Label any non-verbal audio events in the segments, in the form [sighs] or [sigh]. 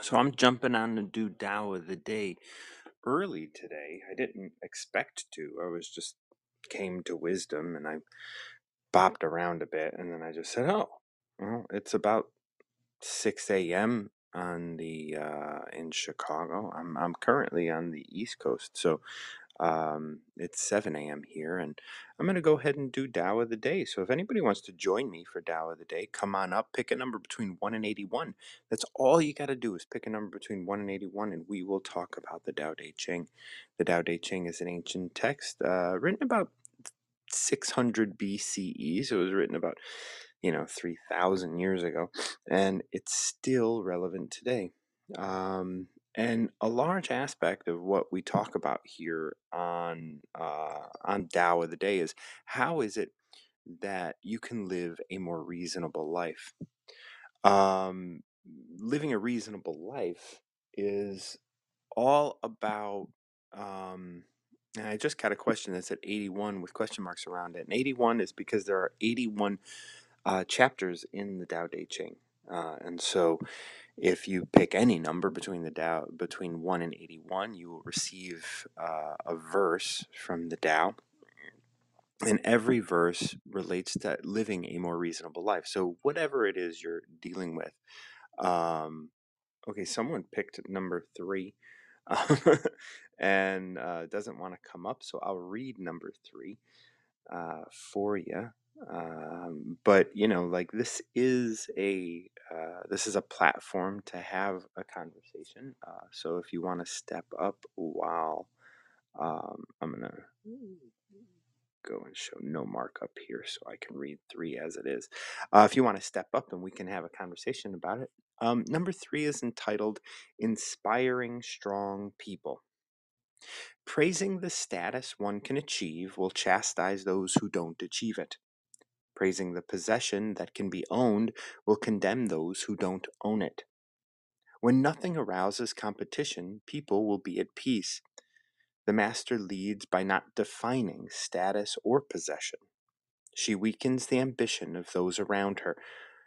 So I'm jumping on to do Tao of the day early today. I didn't expect to. I was just came to wisdom and I bopped around a bit and then I just said, "Oh, well, it's about 6 a.m. on the uh, in Chicago. I'm I'm currently on the East Coast, so um, it's 7 a.m. here, and I'm going to go ahead and do Tao of the Day. So if anybody wants to join me for Tao of the Day, come on up, pick a number between 1 and 81. That's all you got to do is pick a number between 1 and 81, and we will talk about the Tao Te Ching. The Tao Te Ching is an ancient text uh, written about 600 BCE, so it was written about, you know, 3,000 years ago, and it's still relevant today. Um, and a large aspect of what we talk about here on uh, on Tao of the Day is how is it that you can live a more reasonable life? Um, living a reasonable life is all about. Um, and I just got a question that's at 81 with question marks around it. And 81 is because there are 81 uh, chapters in the Tao Te Ching. Uh, and so if you pick any number between the Tao, between 1 and 81, you will receive uh, a verse from the Tao. And every verse relates to living a more reasonable life. So whatever it is you're dealing with, um, okay, someone picked number three [laughs] and uh, doesn't want to come up, so I'll read number three uh, for you. Um, but you know, like this is a uh, this is a platform to have a conversation. Uh, so if you want to step up while um, I'm gonna go and show no markup here so I can read three as it is. Uh, if you want to step up and we can have a conversation about it. Um, number three is entitled Inspiring Strong People. Praising the status one can achieve will chastise those who don't achieve it. Praising the possession that can be owned will condemn those who don't own it. When nothing arouses competition, people will be at peace. The master leads by not defining status or possession. She weakens the ambition of those around her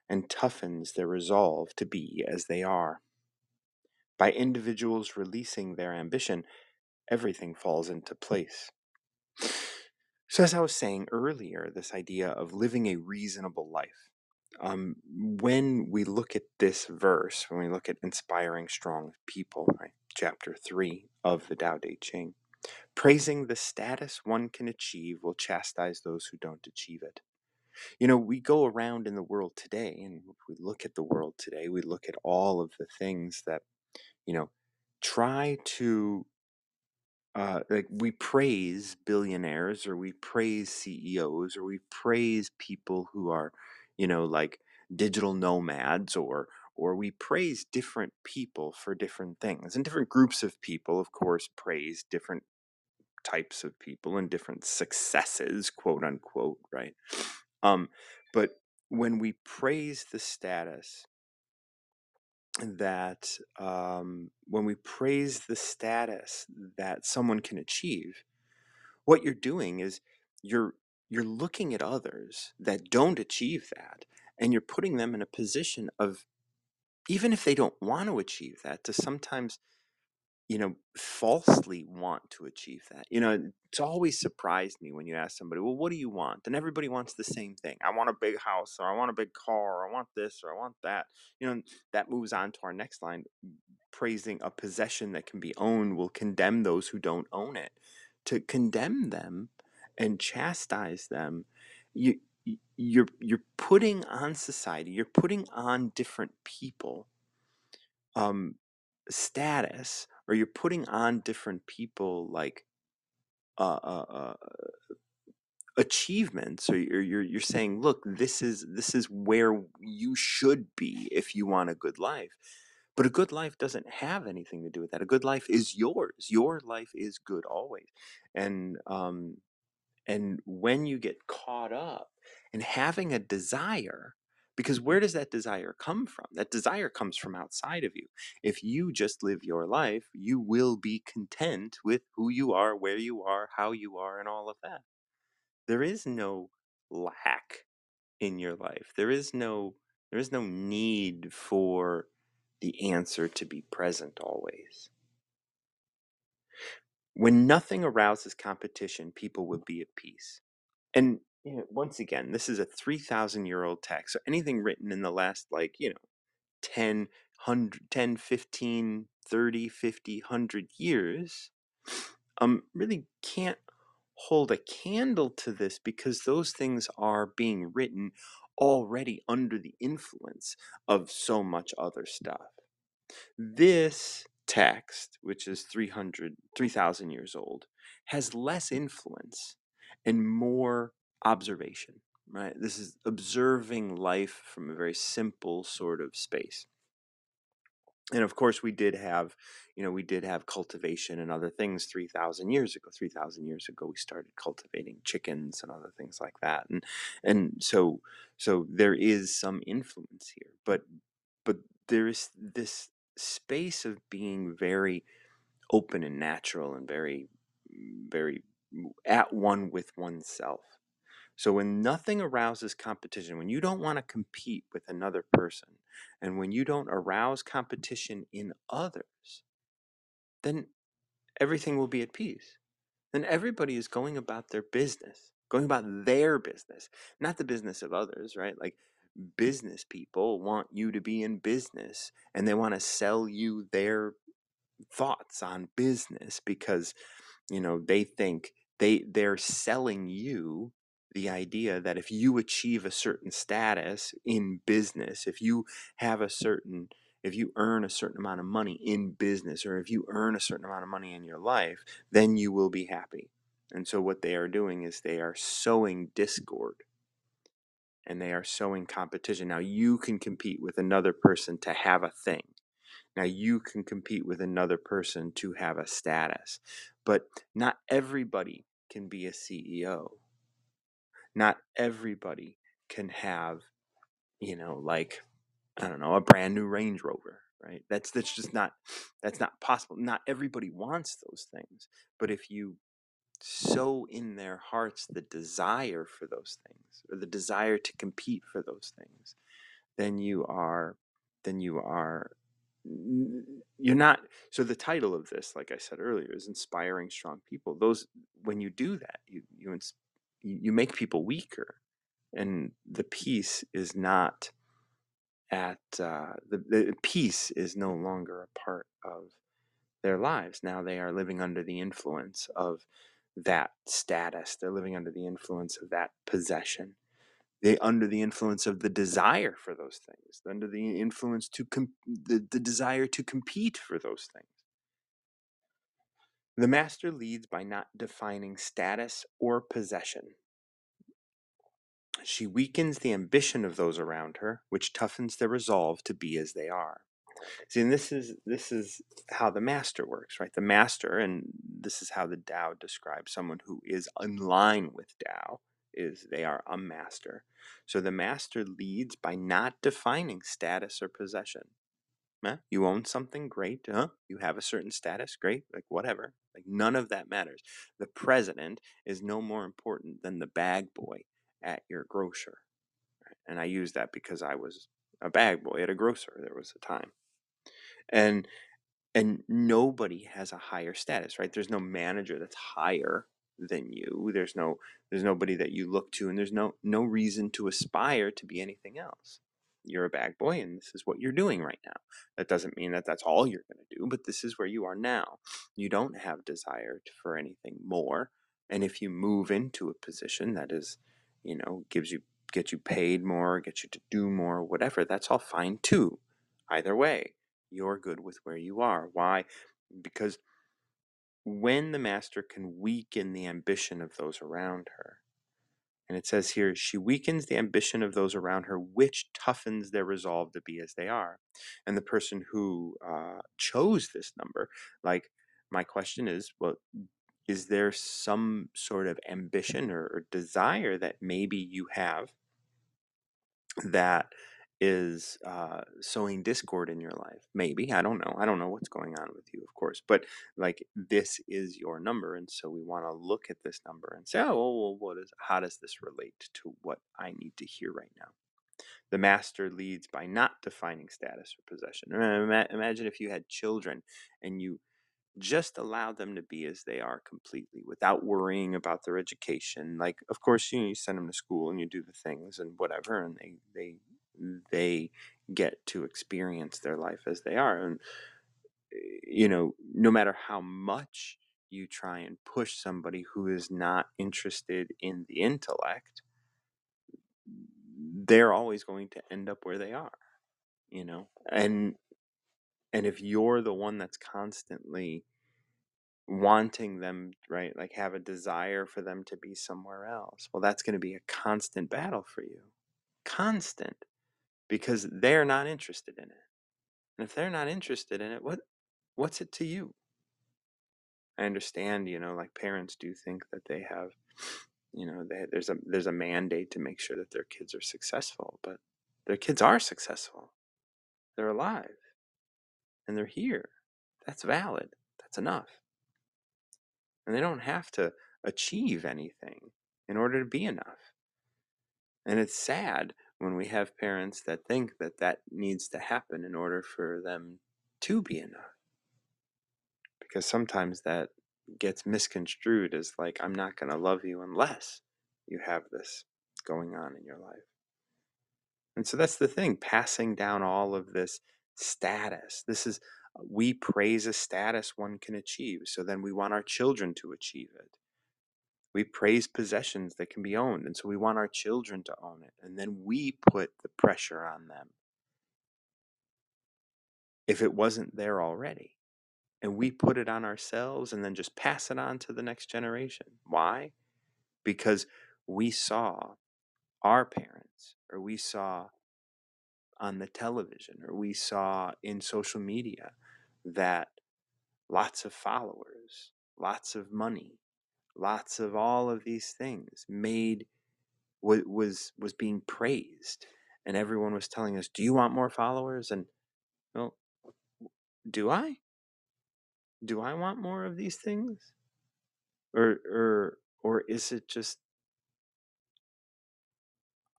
and toughens their resolve to be as they are. By individuals releasing their ambition, everything falls into place. So, as I was saying earlier, this idea of living a reasonable life. Um, when we look at this verse, when we look at inspiring strong people, right, chapter 3 of the Tao Te Ching, praising the status one can achieve will chastise those who don't achieve it. You know, we go around in the world today, and we look at the world today, we look at all of the things that, you know, try to uh, like we praise billionaires or we praise CEOs or we praise people who are, you know, like digital nomads or or we praise different people for different things. And different groups of people, of course, praise different types of people and different successes, quote unquote, right? Um, but when we praise the status that um, when we praise the status that someone can achieve, what you're doing is you're you're looking at others that don't achieve that and you're putting them in a position of even if they don't want to achieve that to sometimes you know falsely want to achieve that you know it's always surprised me when you ask somebody well what do you want? And everybody wants the same thing i want a big house or i want a big car or i want this or i want that you know that moves on to our next line praising a possession that can be owned will condemn those who don't own it. To condemn them and chastise them you you- you're you're putting on society you're putting on different people um status or you're putting on different people like uh, uh, uh achievements? Or you're, you're you're saying look this is this is where you should be if you want a good life. But a good life doesn't have anything to do with that. A good life is yours. Your life is good always. And um and when you get caught up in having a desire, because where does that desire come from? That desire comes from outside of you. If you just live your life, you will be content with who you are, where you are, how you are, and all of that. There is no lack in your life. There is no there is no need for the answer to be present always. When nothing arouses competition, people will be at peace. And you know, once again, this is a 3,000 year old text. So anything written in the last, like, you know, 10, 100, 10, 15, 30, 50, 100 years um, really can't hold a candle to this because those things are being written already under the influence of so much other stuff. This text, which is 300, 3,000 years old, has less influence and more observation, right? This is observing life from a very simple sort of space and of course we did have you know we did have cultivation and other things 3000 years ago 3000 years ago we started cultivating chickens and other things like that and and so so there is some influence here but but there is this space of being very open and natural and very very at one with oneself so when nothing arouses competition, when you don't want to compete with another person, and when you don't arouse competition in others, then everything will be at peace. Then everybody is going about their business, going about their business, not the business of others, right? Like business people want you to be in business and they want to sell you their thoughts on business because you know they think they they're selling you the idea that if you achieve a certain status in business, if you have a certain, if you earn a certain amount of money in business, or if you earn a certain amount of money in your life, then you will be happy. And so, what they are doing is they are sowing discord and they are sowing competition. Now, you can compete with another person to have a thing. Now, you can compete with another person to have a status. But not everybody can be a CEO not everybody can have, you know, like I don't know, a brand new Range Rover, right? That's that's just not that's not possible. Not everybody wants those things, but if you sow in their hearts the desire for those things or the desire to compete for those things, then you are then you are you're not so the title of this like i said earlier is inspiring strong people those when you do that you you you make people weaker and the peace is not at uh, the, the peace is no longer a part of their lives. Now they are living under the influence of that status. They're living under the influence of that possession. They under the influence of the desire for those things. Under the influence to com- the, the desire to compete for those things the master leads by not defining status or possession she weakens the ambition of those around her, which toughens their resolve to be as they are. See, and this is this is how the master works, right? The master, and this is how the Tao describes someone who is in line with Tao, is they are a master. So the master leads by not defining status or possession. Eh, you own something, great. Huh? You have a certain status, great. Like whatever. Like none of that matters. The president is no more important than the bag boy at your grocer. And I use that because I was a bag boy at a grocer. There was a time. And and nobody has a higher status, right? There's no manager that's higher than you. There's no there's nobody that you look to and there's no no reason to aspire to be anything else. You're a bag boy and this is what you're doing right now. That doesn't mean that that's all you're going to do, but this is where you are now. You don't have desire for anything more. And if you move into a position that is you know, gives you gets you paid more, gets you to do more, whatever, that's all fine too. Either way, you're good with where you are. Why? Because when the master can weaken the ambition of those around her, and it says here, she weakens the ambition of those around her, which toughens their resolve to be as they are. And the person who uh, chose this number, like, my question is, well, is there some sort of ambition or, or desire that maybe you have that is uh, sowing discord in your life maybe i don't know i don't know what's going on with you of course but like this is your number and so we want to look at this number and say oh well what is how does this relate to what i need to hear right now The master leads by not defining status or possession. Imagine if you had children and you just allowed them to be as they are completely without worrying about their education. Like, of course, you, know, you send them to school and you do the things and whatever, and they they they get to experience their life as they are. And eh, you know, no matter how much you try and push somebody who is not interested in the intellect, they're always going to end up where they are, you know. And and if you're the one that's constantly wanting them, right, like have a desire for them to be somewhere else, well, that's going to be a constant battle for you. Constant. Because they're not interested in it. And if they're not interested in it, what what's it to you? I understand, you know, like parents do think that they have, you know, they, there's a there's a mandate to make sure that their kids are successful, but their kids are successful. They're alive and they're here. That's valid. That's enough. And they don't have to achieve anything in order to be enough. And it's sad when we have parents that think that that needs to happen in order for them to be enough because sometimes that gets misconstrued as like I'm not going to love you unless you have this going on in your life. And so that's the thing, passing down all of this status. This is uh, we praise a status one can achieve, so then we want our children to achieve it. We praise possessions that can be owned, and so we want our children to own it. And then we put the pressure on them if it wasn't there already and we put it on ourselves and then just pass it on to the next generation. Why? Because we saw our parents, or we saw on the television, or we saw in social media that lots of followers, lots of money, lots of all of these things made was was being praised and everyone was telling us do you want more followers and well do i do I want more of these things? Or or or is it just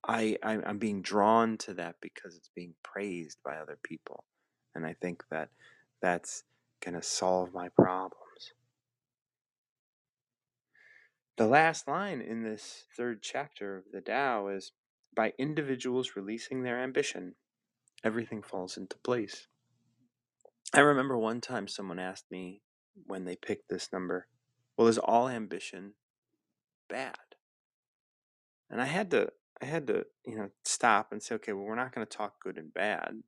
I, I I'm being drawn to that because it's being praised by other people. And I think that that's gonna solve my problems. The last line in this third chapter of the Tao is by individuals releasing their ambition, everything falls into place. I remember one time someone asked me when they picked this number, well, is all ambition bad? And I had to I had to, you know, stop and say, okay, well, we're not going to talk good and bad.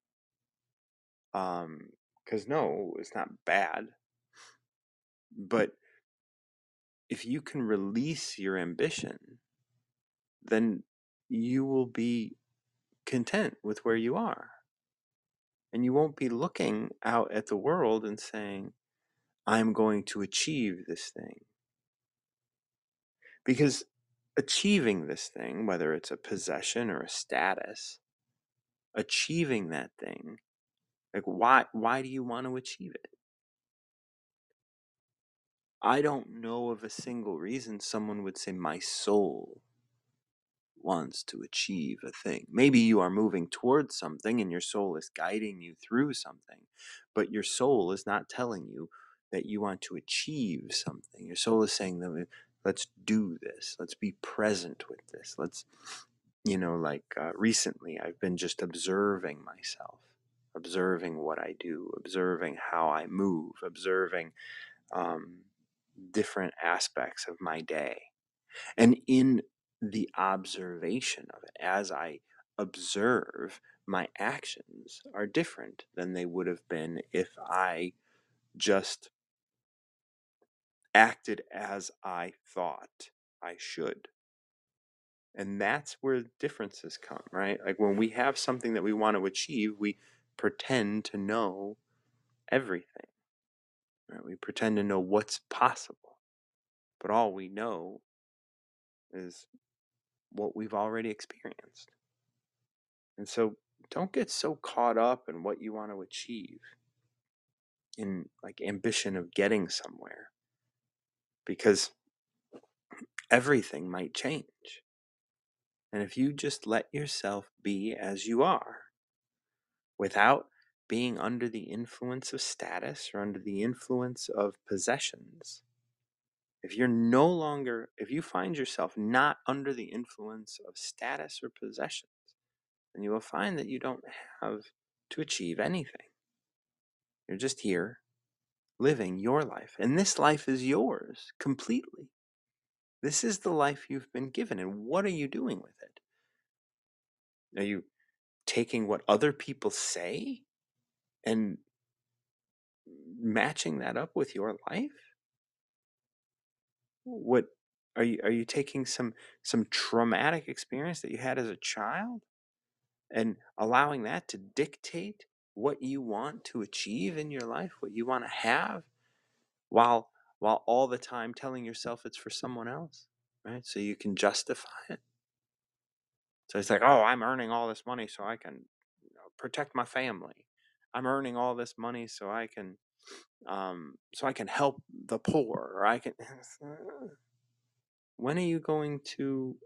Um, because no, it's not bad. But if you can release your ambition, then you will be content with where you are. And you won't be looking out at the world and saying, I'm going to achieve this thing. Because achieving this thing, whether it's a possession or a status, achieving that thing, like why why do you want to achieve it? I don't know of a single reason someone would say my soul wants to achieve a thing. Maybe you are moving towards something and your soul is guiding you through something, but your soul is not telling you that you want to achieve something. Your soul is saying let's do this. Let's be present with this. Let's, you know, like uh, recently I've been just observing myself, observing what I do, observing how I move, observing um, different aspects of my day. And in the observation of it, as I observe, my actions are different than they would have been if I just acted as I thought I should. And that's where differences come, right? Like when we have something that we want to achieve, we pretend to know everything. Right? We pretend to know what's possible. But all we know is what we've already experienced. And so don't get so caught up in what you want to achieve in like ambition of getting somewhere because everything might change. And if you just let yourself be as you are, without being under the influence of status or under the influence of possessions, if you're no longer, if you find yourself not under the influence of status or possessions, then you will find that you don't have to achieve anything. You're just here living your life. And this life is yours completely. This is the life you've been given. And what are you doing with it? Are you taking what other people say and matching that up with your life? What are you are you taking some some traumatic experience that you had as a child and allowing that to dictate what you want to achieve in your life, what you want to have while while all the time telling yourself it's for someone else, right? So you can justify it. So it's like, "Oh, I'm earning all this money so I can you know, protect my family. I'm earning all this money so I can um, so I can help the poor, or I can. [laughs] when are you going to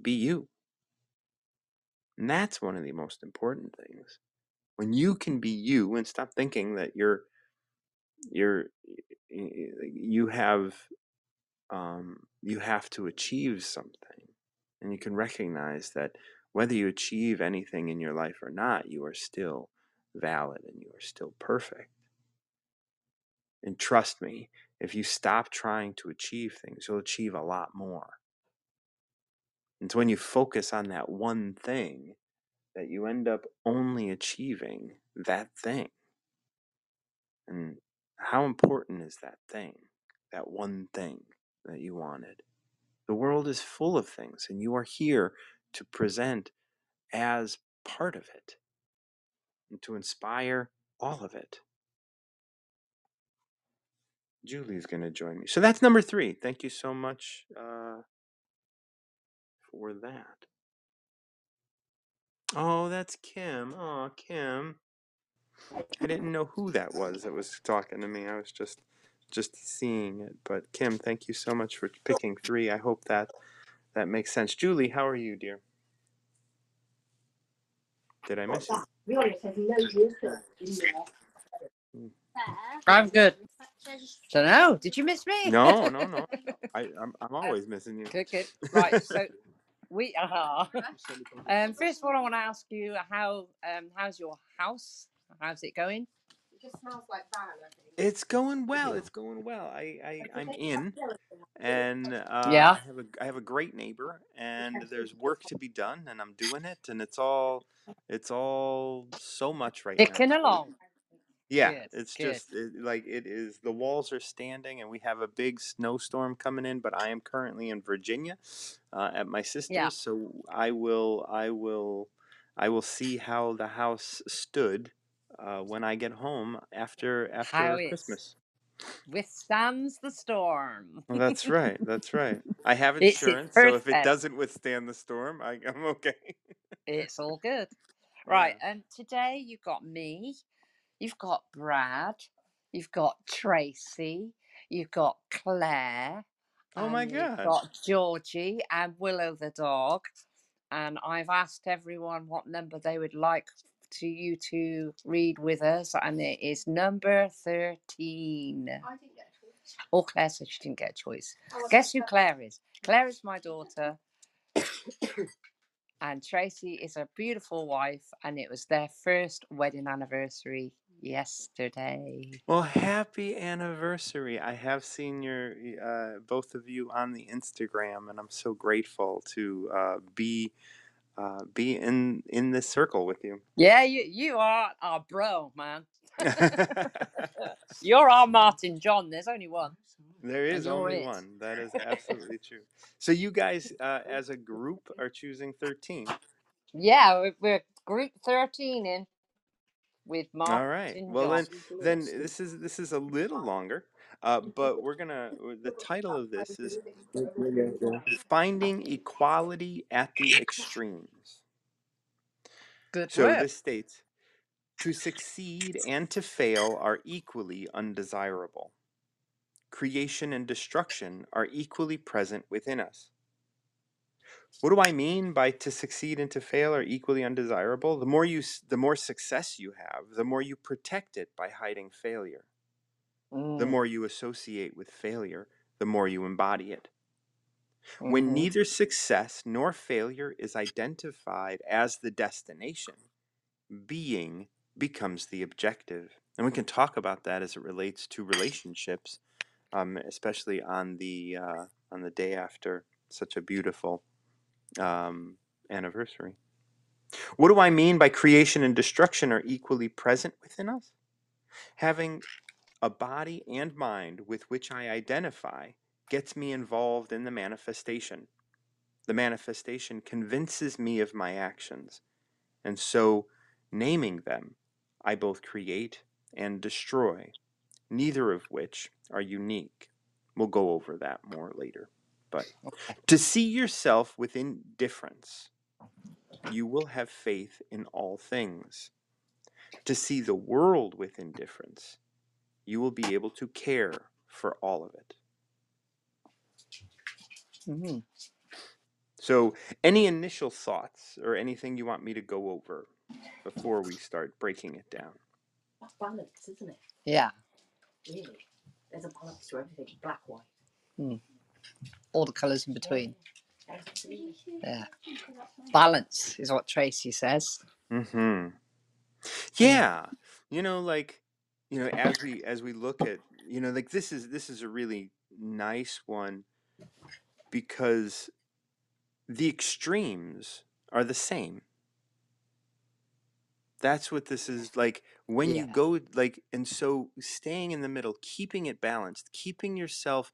be you? And that's one of the most important things. When you can be you and stop thinking that you're you're you have um, you have to achieve something, and you can recognize that whether you achieve anything in your life or not, you are still valid and you are still perfect. And trust me, if you stop trying to achieve things, you'll achieve a lot more. It's when you focus on that one thing that you end up only achieving that thing. And how important is that thing, that one thing that you wanted? The world is full of things, and you are here to present as part of it and to inspire all of it. Julie's going to join me. So that's number three. Thank you so much uh, for that. Oh, that's Kim. Oh, Kim. I didn't know who that was that was talking to me. I was just just seeing it. But Kim, thank you so much for picking three. I hope that that makes sense. Julie, how are you, dear? Did I miss you? Hmm. I'm good. Don't know. Did you miss me? No, no, no. [laughs] I, I'm, I'm always missing you. Good, good. Right. So [laughs] we are. Um, first of all, I want to ask you how um how's your house? How's it going? It just smells like van, I think. It's going well. It's going well. I, I I'm in, and uh, Yeah. I have a I have a great neighbor, and there's work to be done, and I'm doing it, and it's all it's all so much right now. Ticking So along. Yeah, Good, it's good. just it, like it is. The walls are standing, and we have a big snowstorm coming in. But I am currently in Virginia, uh, at my Yeah. sister's, so I will I will I will see how the house stood uh, when I get home after after it Christmas. withstands the storm. Well, that's right. That's right. I have [laughs] insurance, so if it doesn't withstand the storm, I, [laughs] I'm okay. It's all good. Yeah. Right. And today you've got me, you've got Brad, you've got Tracy, you've got Claire, Oh my God! you've got Georgie and Willow the dog. And I've asked everyone what number they would like to you to read with us, and it is number 13. I didn't get a choice. Oh, Claire said she didn't get a choice. I Guess who sure. Claire is? Claire is my daughter, and Tracy is a beautiful wife, and it was their first wedding anniversary yesterday. Well, happy anniversary. I have seen your uh, both of you on the Instagram, and I'm so grateful to uh, be uh, be in in this circle with you. Yeah, you you are our bro, man. [laughs] [laughs] You're our Martin John. There's only one. there is only it. one. That is [laughs] absolutely true. So you guys, uh, as a group, are choosing 13. Yeah, we're, group 13 in with Martin All right. John. Well, then, then this is this is a little longer, uh, but we're gonna. The title of this is finding equality at the extremes. Good So work. this states to succeed and to fail are equally undesirable. Creation and destruction are equally present within us. What do I mean by to succeed and to fail are equally undesirable? The more you the more success you have, the more you protect it by hiding failure. The Mm, more you associate with failure, the more you embody it. When mhm. neither success nor failure is identified as the destination, being becomes the objective. And we can talk about that as it relates to relationships, um, especially on the uh, on the day after such a beautiful um, anniversary. What do I mean by creation and destruction are equally present within us? Having a body and mind with which I identify gets me involved in the manifestation. The manifestation convinces me of my actions, and so naming them, I both create and destroy, neither of which are unique. We'll go over that more later. But to see yourself with indifference, you will have faith in all things. To see the world with indifference, you will be able to care for all of it. Mhm. So, any initial thoughts or anything you want me to go over before we start breaking it down? That's balance, isn't it? Yeah, Really. There's a balance to everything. Black, white. all the colours in between. Absolutely. Yeah. Balance is what Tracy says. Mm-hmm. Yeah. You know, like, you know, as we as we look at, you know, like this is this is a really nice one because the extremes are the same. That's what this is like when you go like and so staying in the middle, keeping it balanced, keeping yourself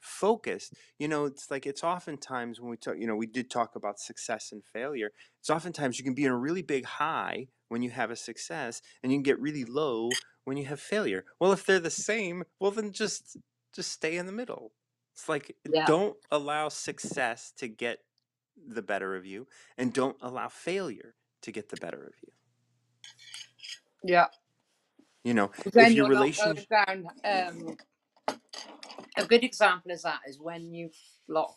focused. You know, it's like it's oftentimes when we talk, you know, we did talk about success and failure. It's oftentimes you can be in a really big high when you have a success and you can get really low when you have failure. Well, if they're the same, well then just just stay in the middle. It's like Yeah. don't allow success to get the better of you and don't allow failure to get the better of you. Yeah. You know, if your relationship down. Um, a good example is that is when you lot.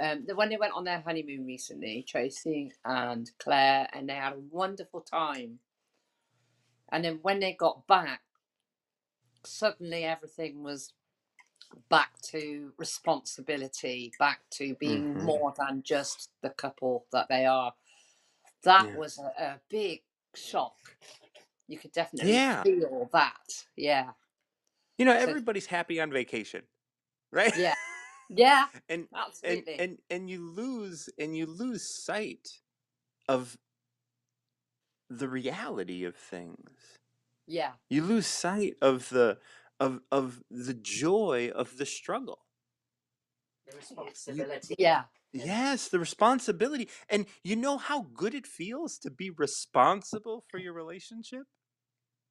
Um, the- when they went on their honeymoon recently, Tracy and Claire, and they had a wonderful time. And then when they got back, suddenly everything was back to responsibility, back to being Mhm. more than just the couple that they are. That Yeah. was a, a big shock. You could definitely Yeah. feel that. Yeah. You know, So- everybody's happy on vacation, right? Yeah. [laughs] Yeah. and and Absolutely. and and you lose and you lose sight of the reality of things. yeah. You lose sight of the of of the joy of the struggle. The responsibility. Yeah. Yes, the responsibility. And you know how good it feels to be responsible for your relationship?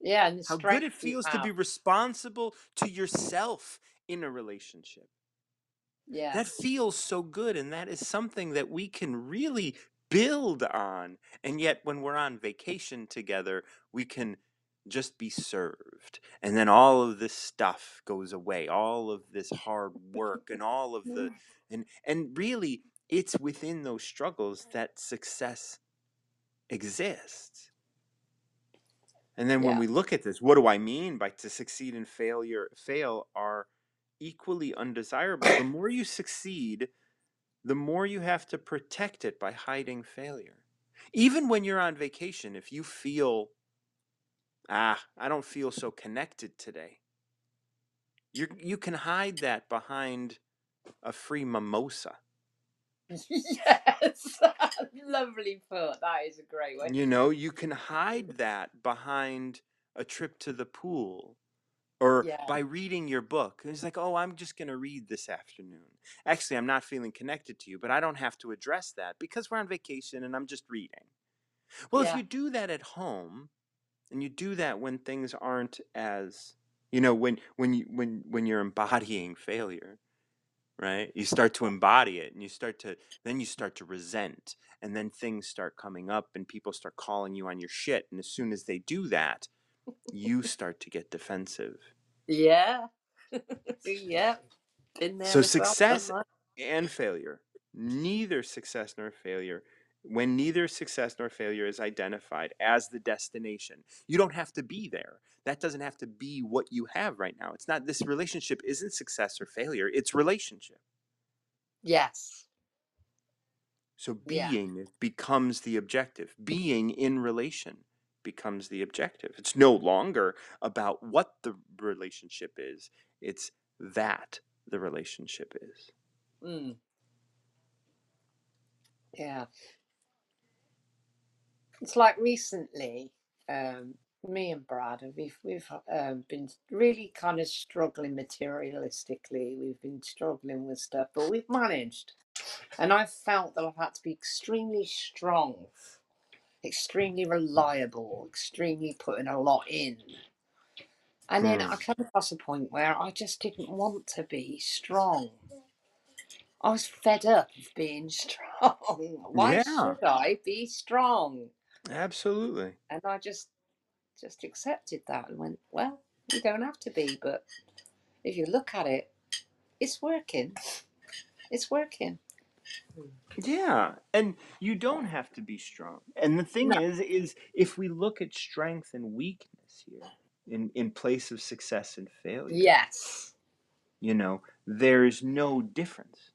Yeah. And How good it feels to be responsible to yourself in a relationship. Yeah. That feels so good. And that is something that we can really build on. And yet, when we're on vacation together, we can just be served. And then all of this stuff goes away, all of this hard work and all of the, [laughs] and, and really, it's within those struggles that success exists. And then when Yeah. we look at this, what do I mean by to succeed and failure fail are equally undesirable. The [coughs] more you succeed, the more you have to protect it by hiding failure. Even when you're on vacation, if you feel ah, I don't feel so connected today. You you can hide that behind a free mimosa. [laughs] yes. [laughs] Lovely put. That is a great way. You know, you can hide that behind a trip to the pool or Yeah. by reading your book. It's like, oh, I'm just going to read this afternoon. Actually, I'm not feeling connected to you, but I don't have to address that because we're on vacation and I'm just reading. Well, if you do that at home and you do that when things aren't as, you know, when when you when when you're embodying failure, right? You start to embody it and you start to then you start to resent and then things start coming up and people start calling you on your shit and as soon as they do that, you [laughs] start to get defensive. Yeah. [laughs] [laughs] yeah. Been there So success and failure. Neither success nor failure. When neither success nor failure is identified as the destination you don't have to be there. That doesn't have to be what you have right now. It's not this relationship isn't success or failure it's relationship. Yes. so Yeah. being becomes the objective. Being in relation becomes the objective. It's no longer about what the relationship is it's that the relationship is Mm. Yeah. It's like recently, um, me and Brad, we've we've um, been really kind of struggling materialistically. We've been struggling with stuff, but we've managed. And I felt that I've had to be extremely strong, extremely reliable, extremely putting a lot in. And then I Hmm. came across a point where I just didn't want to be strong. I was fed up of being [laughs] strong. Why Yeah. should I be strong? absolutely And I just just accepted that and went, well, you don't have to be, but if you look at it, it's working. It's working. Yeah, and you don't have to be strong. And the thing No. is, is if we look at strength and weakness here, in in place of success and failure, Yes. you know, there's no difference.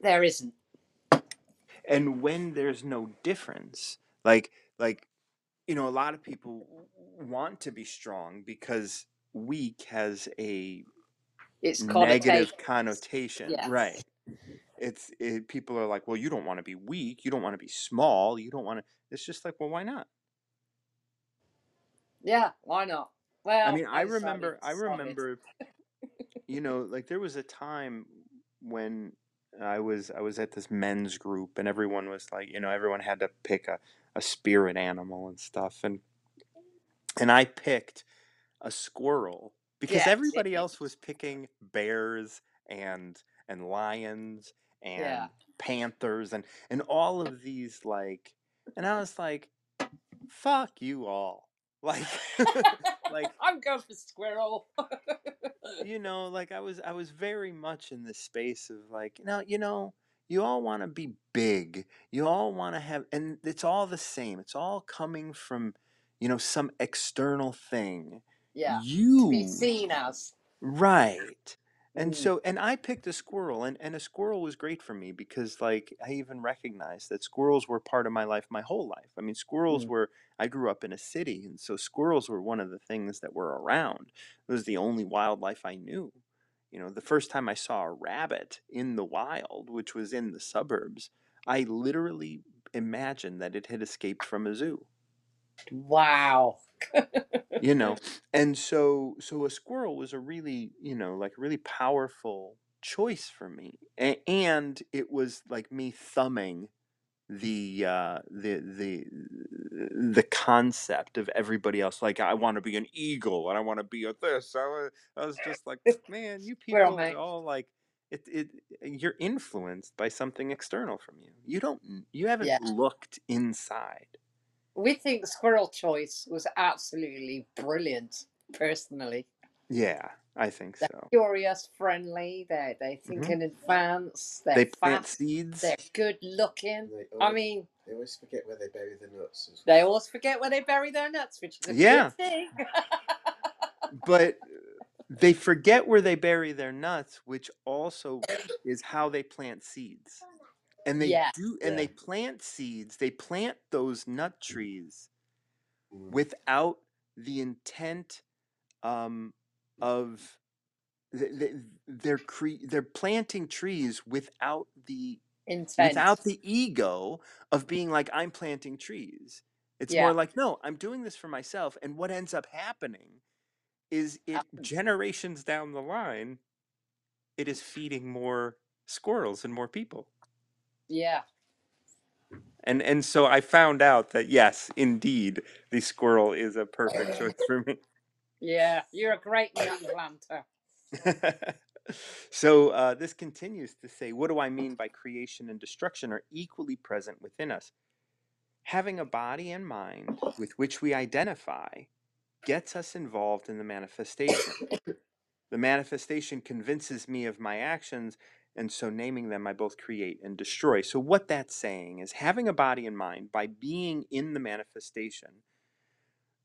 There isn't. And when there's no difference, like like you know, a lot of people want to be strong because weak has a It's negative connotation. connotation, Yes. right? It's it, people are like, well, you don't want to be weak, you don't want to be small, you don't want to. It's just like, well, why not? Yeah, why not? Well, I mean, I decided remember, I remember, you know, like there was a time when I was I was at this men's group and everyone was like, you know, everyone had to pick a, a spirit animal and stuff and and I picked a squirrel because everybody else was picking bears and and lions and Yeah. panthers and and all of these like and I was like fuck you all like [laughs] like [laughs] I'm going for squirrel. [laughs] you know like i was i was very much in this space of like you know you know you all want to be big you all want to have and it's all the same it's all coming from you know some external thing yeah. To be you seen as. right and Mm. so and i picked a squirrel and, and a squirrel was great for me because like i even recognized that squirrels were part of my life my whole life i mean squirrels Mm. were i grew up in a city and so squirrels were one of the things that were around it was the only wildlife i knew you know the first time i saw a rabbit in the wild which was in the suburbs i literally imagined that it had escaped from a zoo Wow. you know and so so a squirrel was a really you know like really powerful choice for me a- and it was like me thumbing the uh the the the concept of everybody else like i want to be an eagle and i want to be a this I was, I was just like [laughs] man you Squirrel, people are mate. all like it, it you're influenced by something external from you you don't you haven't Yeah. looked inside We think squirrel choice was absolutely brilliant, personally. yeah i think They're so curious, friendly, they're, they think Mhm. in advance, they're they plant fast, seeds they're good looking. They I mean, they always forget where they bury the nuts. as they always forget where they bury their nuts, which is a Yeah. good thing. but [laughs] they forget where they bury their nuts, which also is how they plant seeds. And they Yeah. do and they plant seeds, they plant those nut trees Mm. without the intent um, of th- th- they're cre- they're planting trees without the Intent. without the ego of being like I'm planting trees. It's Yeah. more like no, I'm doing this for myself and what ends up happening is it generations down the line it is feeding more squirrels and more people. Yeah. And and so I found out that yes, indeed, the squirrel is a perfect choice [laughs] for me. Yeah. You're a great young planter. [laughs] so uh, this continues to say, what do I mean by creation and destruction are equally present within us? Having a body and mind with which we identify gets us involved in the manifestation. the manifestation convinces me of my actions, And so naming them, I both create and destroy. So what that's saying is having a body and mind by being in the manifestation.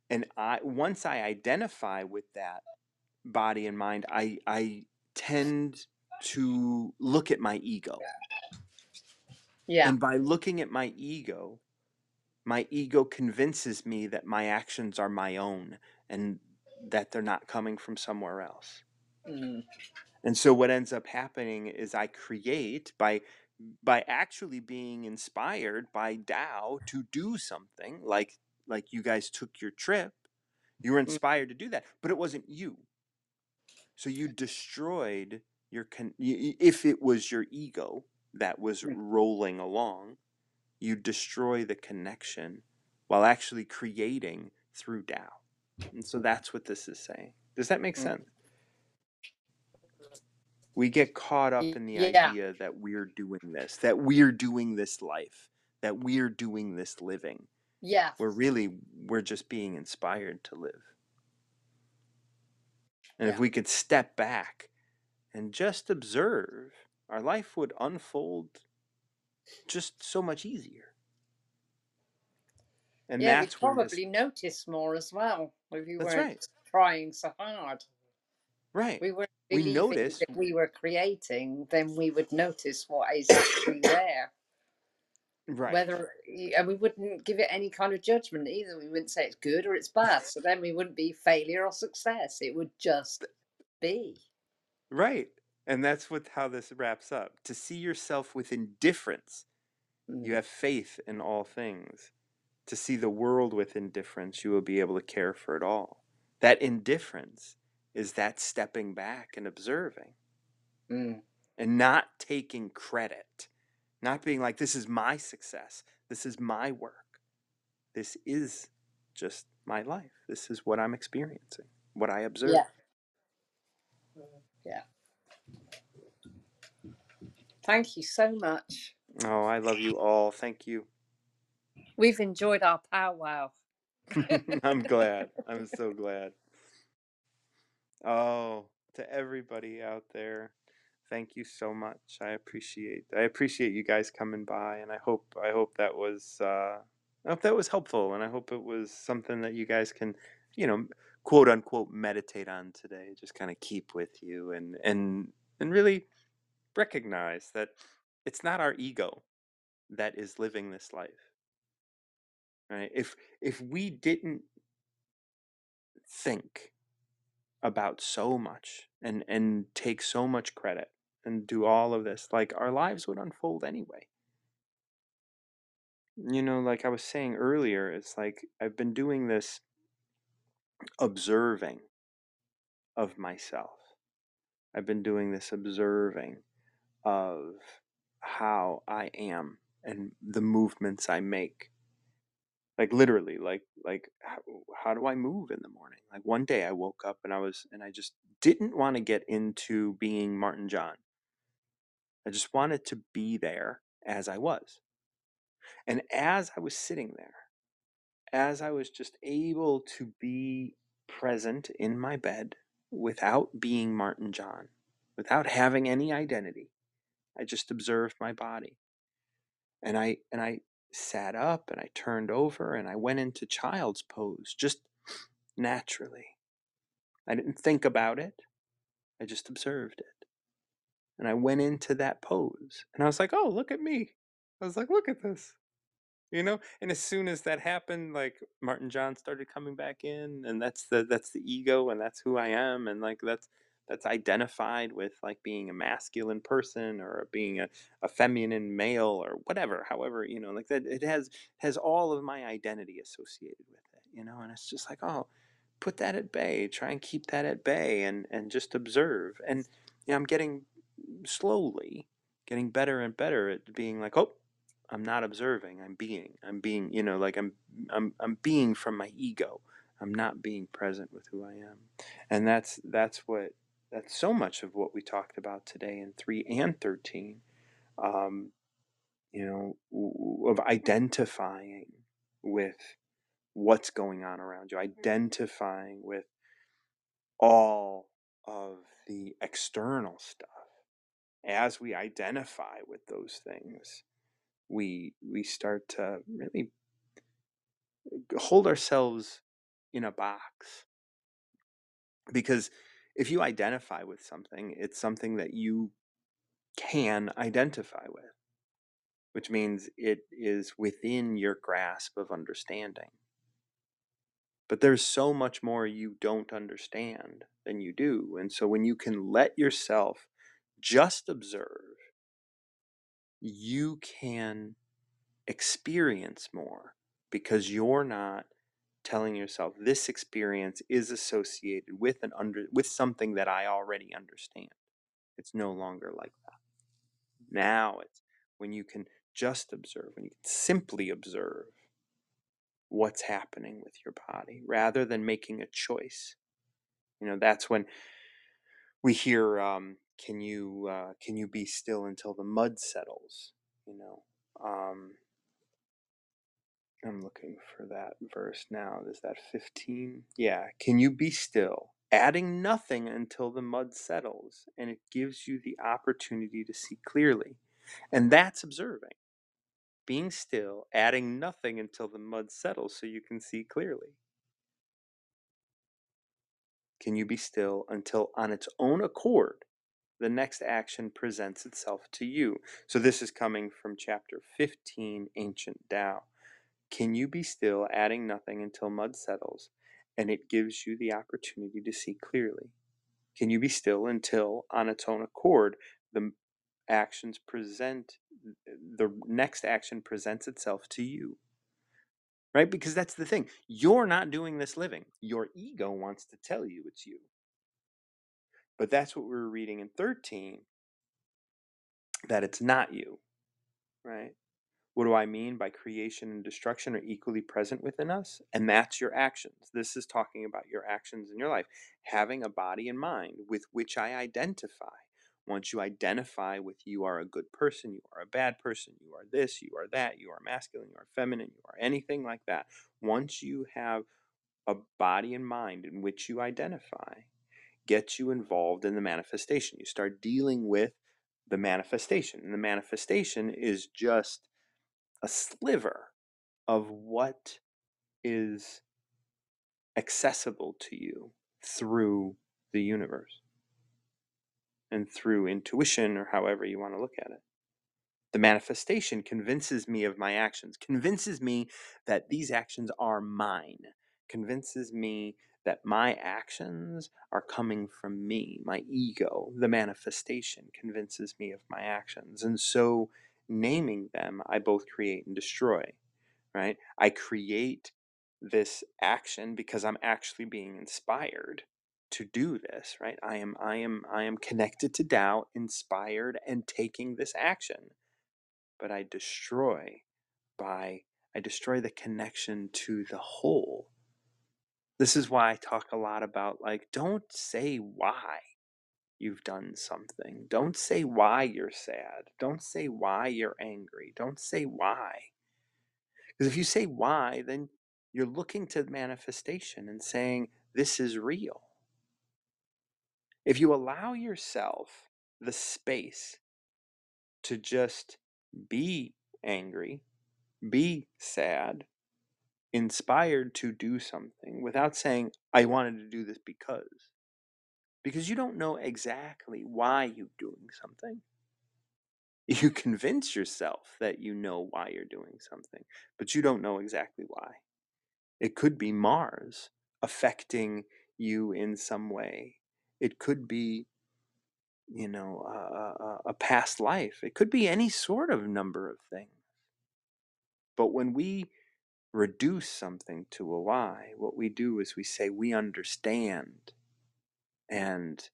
And I once I identify with that body and mind, I I tend to look at my ego. Yeah. And by looking at my ego, my ego convinces me that my actions are my own and that they're not coming from somewhere else. Mm. And so what ends up happening is I create by by actually being inspired by Tao to do something like like you guys took your trip. You were Mm. inspired to do that, but it wasn't you. So you destroyed your con- if it was your ego that was rolling along, you destroy the connection while actually creating through Tao. And so that's what this is saying. Does that make Mm. sense? We get caught up in the Yeah. idea that we're doing this, that we're doing this life, that we're doing this living. Yeah. We're really we're just being inspired to live. And if we could step back and just observe, our life would unfold just so much easier. And yeah, we'd that's this probably notice more as well if you That's weren't right. trying so hard. right. We were We notice- that we were creating, then we would notice what is actually [coughs] there. Right. Whether and we wouldn't give it any kind of judgment either. We wouldn't say it's good or it's bad. So then we wouldn't be failure or success. It would just be. Right. And that's what how this wraps up. To see yourself with indifference, Mm. you have faith in all things. To see the world with indifference, you will be able to care for it all. That indifference is that stepping back and observing Mm. and not taking credit, not being like, this is my success, this is my work, this is just my life, this is what I'm experiencing, what I observe. Yeah. Yeah. Thank you so much. Oh, I love you all. Thank you. We've enjoyed our powwow. [laughs] I'm glad. I'm [laughs] so glad. Oh, to everybody out there, thank you so much. I appreciate I appreciate you guys coming by and I hope I hope that was uh I hope that was helpful and I hope it was something that you guys can, you know, quote unquote meditate on today. Just kind of keep with you and and and really recognize that it's not our ego that is living this life. Right? If if we didn't think about so much and and take so much credit and do all of this like our lives would unfold anyway. You know like i was saying earlier it's like i've been doing this observing of myself. I've been doing this observing of how i am and the movements i make like literally like like how, how do i move in the morning? Like one day i woke up and i was and i just didn't want to get into being martin john. I just wanted to be there as i was. And as i was sitting there as i was just able to be present in my bed without being martin john without having any identity i just observed my body. And i and i sat up and I turned over and I went into child's pose just naturally. I didn't think about it, I just observed it. And I went into that pose and I was like, oh, look at me. I was like, look at this. You know, and as soon as that happened, like Martin John started coming back in, and that's the that's the ego, and that's who I am, and like that's that's identified with like being a masculine person or being a, a feminine male or whatever however you know like that it has has all of my identity associated with it you know and it's just like oh put that at bay try and keep that at bay and and just observe. And you know i'm getting slowly getting better and better at being like oh i'm not observing i'm being i'm being you know like i'm i'm i'm being from my ego i'm not being present with who i am. And that's that's what that's so much of what we talked about today in 3 and 13 um, you know of identifying with what's going on around you identifying with all of the external stuff. As we identify with those things, we we start to really hold ourselves in a box. Because if you identify with something, it's something that you can identify with, which means it is within your grasp of understanding. But there's so much more you don't understand than you do. And so when you can let yourself just observe, you can experience more because you're not telling yourself this experience is associated with an under with something that I already understand. It's no longer like that. Now it's when you can just observe, when you can simply observe what's happening with your body rather than making a choice. You know, that's when we hear, um, "Can you uh, can you be still until the mud settles?" You know, um, I'm looking for that verse now. Is that 15? Yeah. Can you be still, adding nothing until the mud settles, and it gives you the opportunity to see clearly, and that's observing. Being still, adding nothing until the mud settles so you can see clearly. Can you be still until on its own accord the next action presents itself to you? So this is coming from chapter 15, Ancient Tao. Can you be still, adding nothing until mud settles and it gives you the opportunity to see clearly? Can you be still until on its own accord the actions present the next action presents itself to you? right? Because that's the thing. You're not doing this living. Your ego wants to tell you it's you. But that's what we were reading in 13 that it's not you, right? What do I mean by creation and destruction are equally present within us? And that's your actions. This is talking about your actions in your life. Having a body and mind with which I identify. Once you identify with you are a good person, you are a bad person, you are this, you are that, you are masculine, you are feminine, you are anything like that. Once you have a body and mind in which you identify, gets you involved in the manifestation. You start dealing with the manifestation. And the manifestation is just a sliver of what is accessible to you through the universe and through intuition or however you want to look at it. The manifestation convinces me of my actions, convinces me that these actions are mine, convinces me that my actions are coming from me, my ego. The manifestation convinces me of my actions. And so, naming them, I both create and destroy, right? I create this action because I'm actually being inspired to do this right? I am i am i am connected to Tao, inspired and taking this action but i destroy by i destroy the connection to the whole. This is why i talk a lot about like don't say why you've done something. Don't say why you're sad. Don't say why you're angry. Don't say why. Because if you say why then you're looking to manifestation and saying this is real. If you allow yourself the space to just be angry, be sad, inspired to do something without saying, I wanted to do this because, because you don't know exactly why you're doing something. You convince yourself that you know why you're doing something, but you don't know exactly why. It could be Mars affecting you in some way it could be, you know, a, a, a past life. It could be any sort of number of things. But when we reduce something to a why, what we do is we say, we understand, and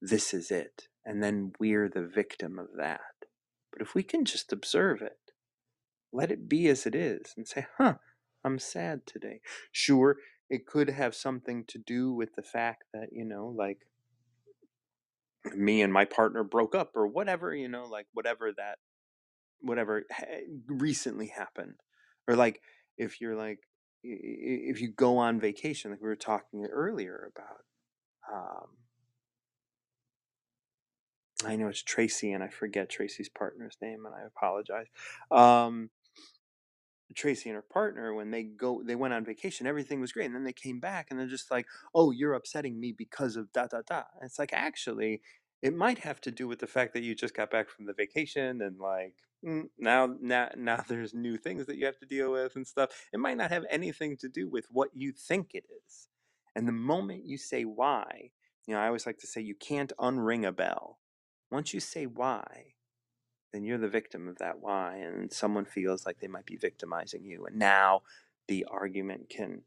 this is it. And then we're the victim of that. But if we can just observe it, let it be as it is, and say, huh, I'm sad today. Sure, it could have something to do with the fact that, you know, like me and my partner broke up or whatever you know like whatever that whatever recently happened or like if you're like if you go on vacation like we were talking earlier about um I know it's Tracy, and I forget Tracy's partner's name, and I apologize. Um, Tracy and her partner, when they go, they went on vacation, everything was great, and then they came back, and they're just like, "Oh, you're upsetting me because of da da da." And it's like actually, it might have to do with the fact that you just got back from the vacation, and like mm, now, now, now there's new things that you have to deal with and stuff. It might not have anything to do with what you think it is. And the moment you say why, you know, I always like to say you can't unring a bell. Once you say why, then you're the victim of that why, and someone feels like they might be victimizing you. And now the argument can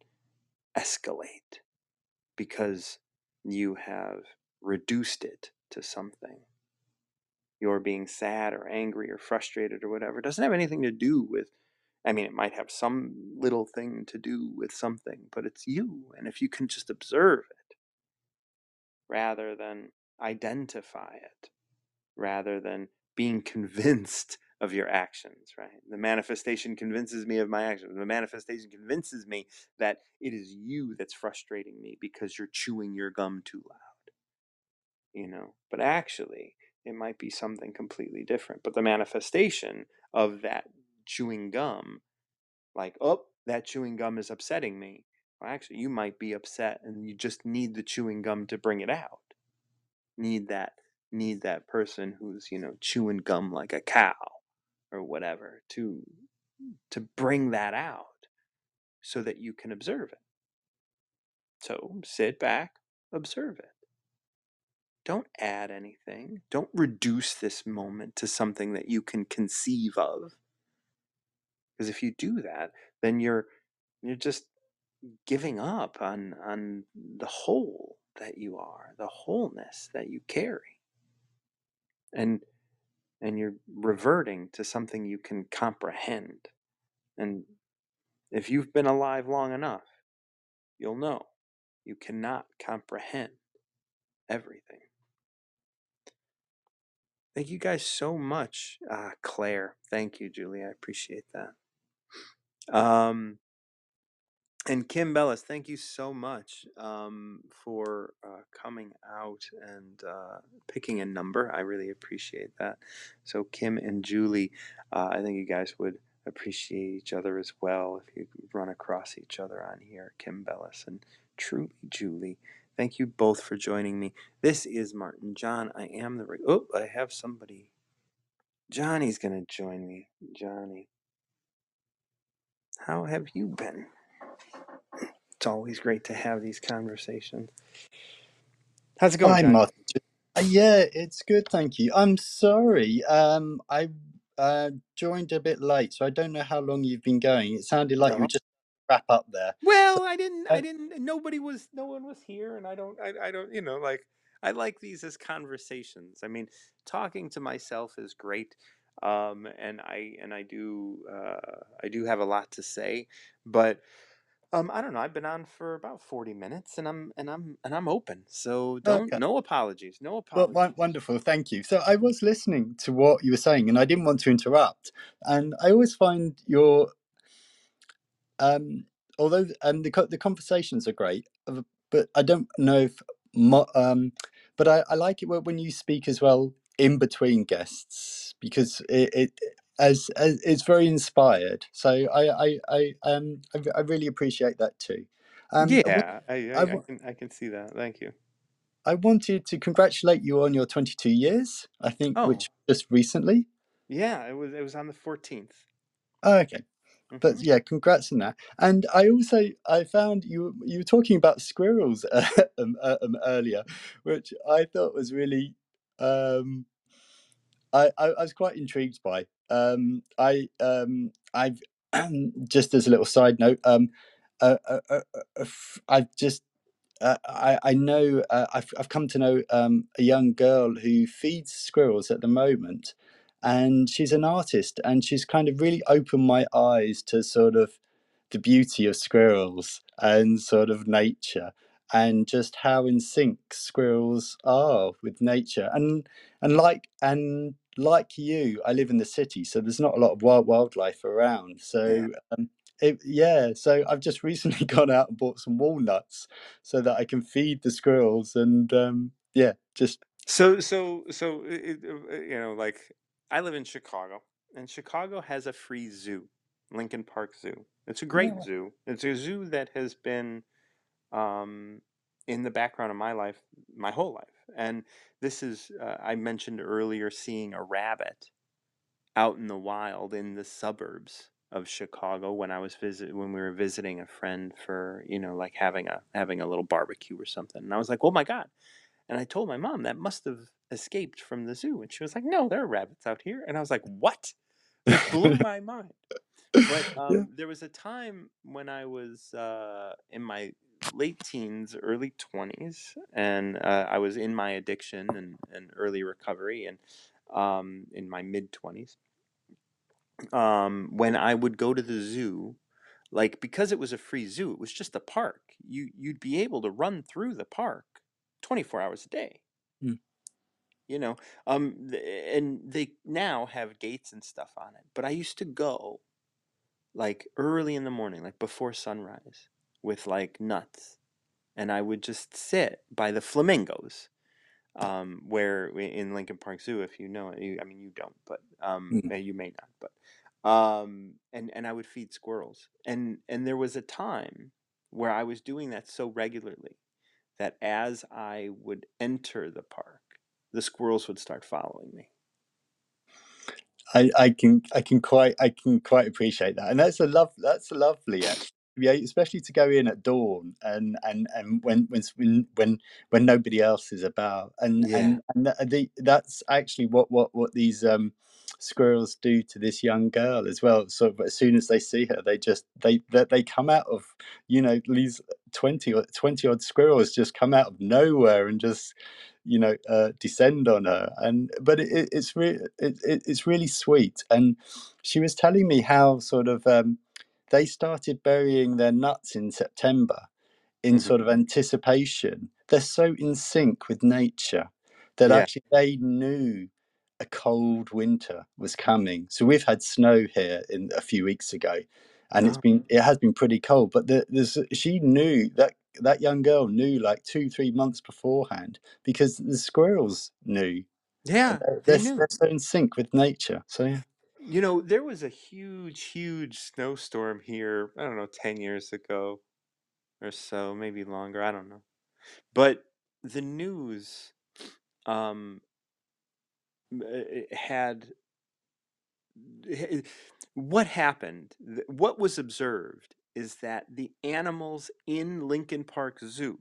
escalate because you have reduced it to something. You're being sad or angry or frustrated or whatever. It doesn't have anything to do with, I mean, it might have some little thing to do with something, but it's you. And if you can just observe it rather than identify it, rather than being [laughs] convinced of your actions, right? The manifestation convinces me of my actions. The manifestation convinces me that it is you that's frustrating me because you're chewing your gum too loud, you know? But actually, it might be something completely different. But the manifestation of that chewing gum, like, oh, that chewing gum is upsetting me. Well, actually, you might be upset and you just need the chewing gum to bring it out. Need that need that person who's you know chewing gum like a cow or whatever to to bring that out so that you can observe it so sit back observe it don't add anything don't reduce this moment to something that you can conceive of because if you do that then you're you're just giving up on on the whole that you are the wholeness that you carry. And and you're reverting to something you can comprehend. And if you've been alive long enough you'll know you cannot comprehend everything. Thank you guys so much uh, claire. Thank you julie. I appreciate that um and Kim Bellis, thank you so much um, for uh, coming out and uh, picking a number. I really appreciate that. So, Kim and Julie, uh, I think you guys would appreciate each other as well if you run across each other on here. Kim Bellis and truly Julie, thank you both for joining me. This is Martin John. I am the. Re- oh, I have somebody. Johnny's going to join me. Johnny, how have you been? It's always great to have these conversations. How's it going, Hi, Johnny? Martin. Uh, Yeah, it's good, thank you. I'm sorry. Um, I uh, joined a bit late, so I don't know how long you've been going. It sounded like you were just wrap up there. Well, I didn't. I I, didn't. Nobody was. No one was here, and I don't. I. I don't. You know, like I like these as conversations. I mean, talking to myself is great, um, and I and I do. Uh, I do have a lot to say, but um, I don't know. I've been on for about forty minutes, and I'm and I'm and I'm open. So don't. okay. No apologies. No Well, apologies. won- wonderful, thank you. So I was listening to what you were saying, and I didn't want to interrupt. And I always find your um, although um, the the conversations are great, uh, but I don't know if um, but I, I like it when you speak as well in between guests because it, it as, as it's very inspired. So I I I um I, I really appreciate that too. Um, Yeah, I, I, I, I can I can see that. Thank you. I wanted to congratulate you on your 22 years. I think Oh, which just recently. yeah. It was it was on the fourteenth. Oh, okay. but Mm-hmm. yeah congrats on that and i also i found you you were talking about squirrels [laughs] um, uh, um, earlier which i thought was really um i i, I was quite intrigued by um i um i've [clears throat] just as a little side note um uh, uh, uh, uh, i've just uh, I, I know uh, I've, I've come to know um, a young girl who feeds squirrels at the moment and she's an artist and she's kind of really opened my eyes to sort of the beauty of squirrels and sort of nature and just how in sync squirrels are with nature and and like and like you i live in the city so there's not a lot of wild wildlife around Yeah. so um, it, yeah so i've just [laughs] recently gone out and bought some walnuts so that i can feed the squirrels and um, yeah just So so so it, it, uh, you know like I live in Chicago and Chicago has a free zoo, Lincoln Park Zoo. It's a great Oh, zoo. It's a zoo that has been um, in the background of my life my whole life. And this is uh, I mentioned earlier seeing a rabbit out in the wild in the suburbs of Chicago when I was visit when we were visiting a friend for you know like having a having a little barbecue or something. And I was like, oh my god and I told my mom that must have escaped from the zoo. And she was like, no, there are rabbits out here. And I was like, what? Like, blew [laughs] my mind. But yeah. um, there was a time when I was uh, in my late teens, early 20s, and uh, I was in my addiction and, and early recovery, and um, in my mid 20s, um, when I would go to the zoo. Like because it was a free zoo, it was just a park. You you'd be able to run through the park 24 hours a day Mm. you know um and they now have gates and stuff on it but i used to go like early in the morning like before sunrise with like nuts and i would just sit by the flamingos um where in lincoln park zoo if you know it you, i mean you don't but um Mm. you may not but um and and i would feed squirrels and and there was a time where i was doing that so regularly that as i would enter the park the squirrels would start following me I, I can I can quite I can quite appreciate that, and that's a love that's a lovely actually. Yeah, especially to go in at dawn and and and when when when when nobody else is about, and yeah. and and that, the, that's actually what what what these um squirrels do to this young girl as well. So as soon as they see her, they just they they, they come out of you know these 20 or 20 odd squirrels just come out of nowhere and just you know uh, descend on her. And but it, it, it's really it, it's really sweet. And she was telling me how sort of um, they started burying their nuts in september in hmm sort of anticipation. They're so in sync with nature that yeah. actually they knew a cold winter was coming. So we've had snow here in a few weeks ago and it's been it has been pretty cold but the, there's she knew that that young girl knew like two three months beforehand because the squirrels knew yeah they're, they knew. they're so in sync with nature. So yeah you know there was a huge huge snowstorm here i don't know 10 years ago or so maybe longer i don't know. But the news um eh, had eh, what happened what was observed is that the animals in lincoln park zoo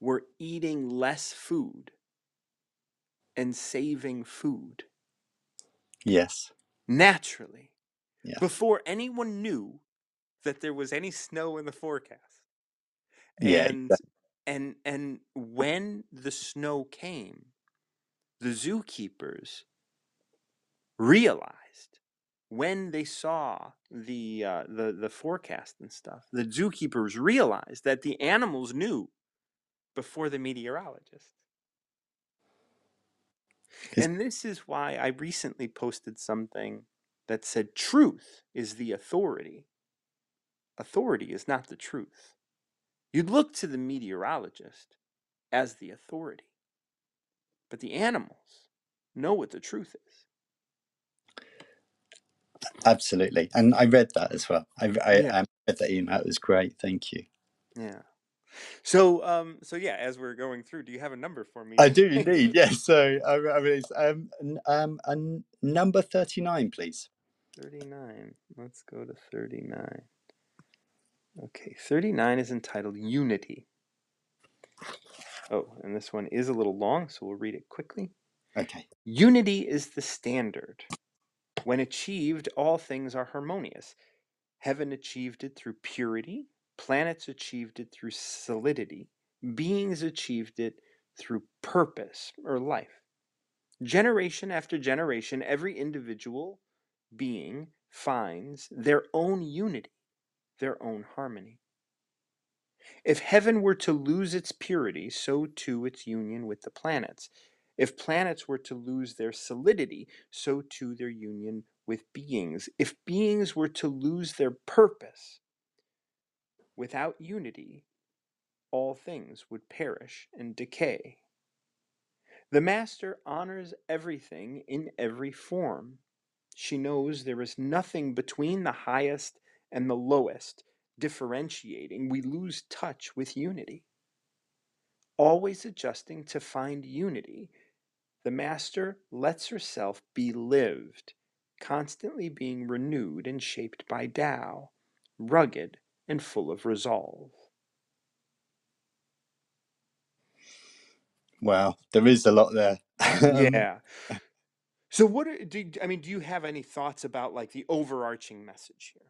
were eating less food and saving food yes. naturally yeah before anyone knew that there was any snow in the forecast. Yeah and and and when the snow came the zookeepers realized when they saw the uh, the the forecast and stuff the zookeepers realized that the animals knew before the meteorologists and this is why i recently posted something that said truth is the authority. Authority is not the truth. You'd look to the meteorologist as the authority but the animals know what the truth is. Absolutely and i read that as well. I, I yeah. um, read that email it was great thank you. Yeah so um so yeah as we're going through do you have a number for me? I do [laughs] indeed yes so i, I mean, it's, um, um, number 39 please. 39 let's go to 39 okay 39 is entitled unity. Oh and this one is a little long so we'll read it quickly. Okay. Unity is the standard. When achieved all things are harmonious. Heaven achieved it through purity planets achieved it through solidity beings achieved it through purpose or life generation after generation every individual being finds their own unity their own harmony. If heaven were to lose its purity, so too its union with the planets. If planets were to lose their solidity, so too their union with beings. If beings were to lose their purpose, without unity, all things would perish and decay. The Master honors everything in every form. She knows there is nothing between the highest and the lowest, differentiating. We lose touch with unity. Always adjusting to find unity, the Master lets herself be lived, constantly being renewed and shaped by Tao, rugged and full of resolve. Wow, there is a lot there. [laughs] Um, Yeah. So what are, do I mean do you have any thoughts about like the overarching message here?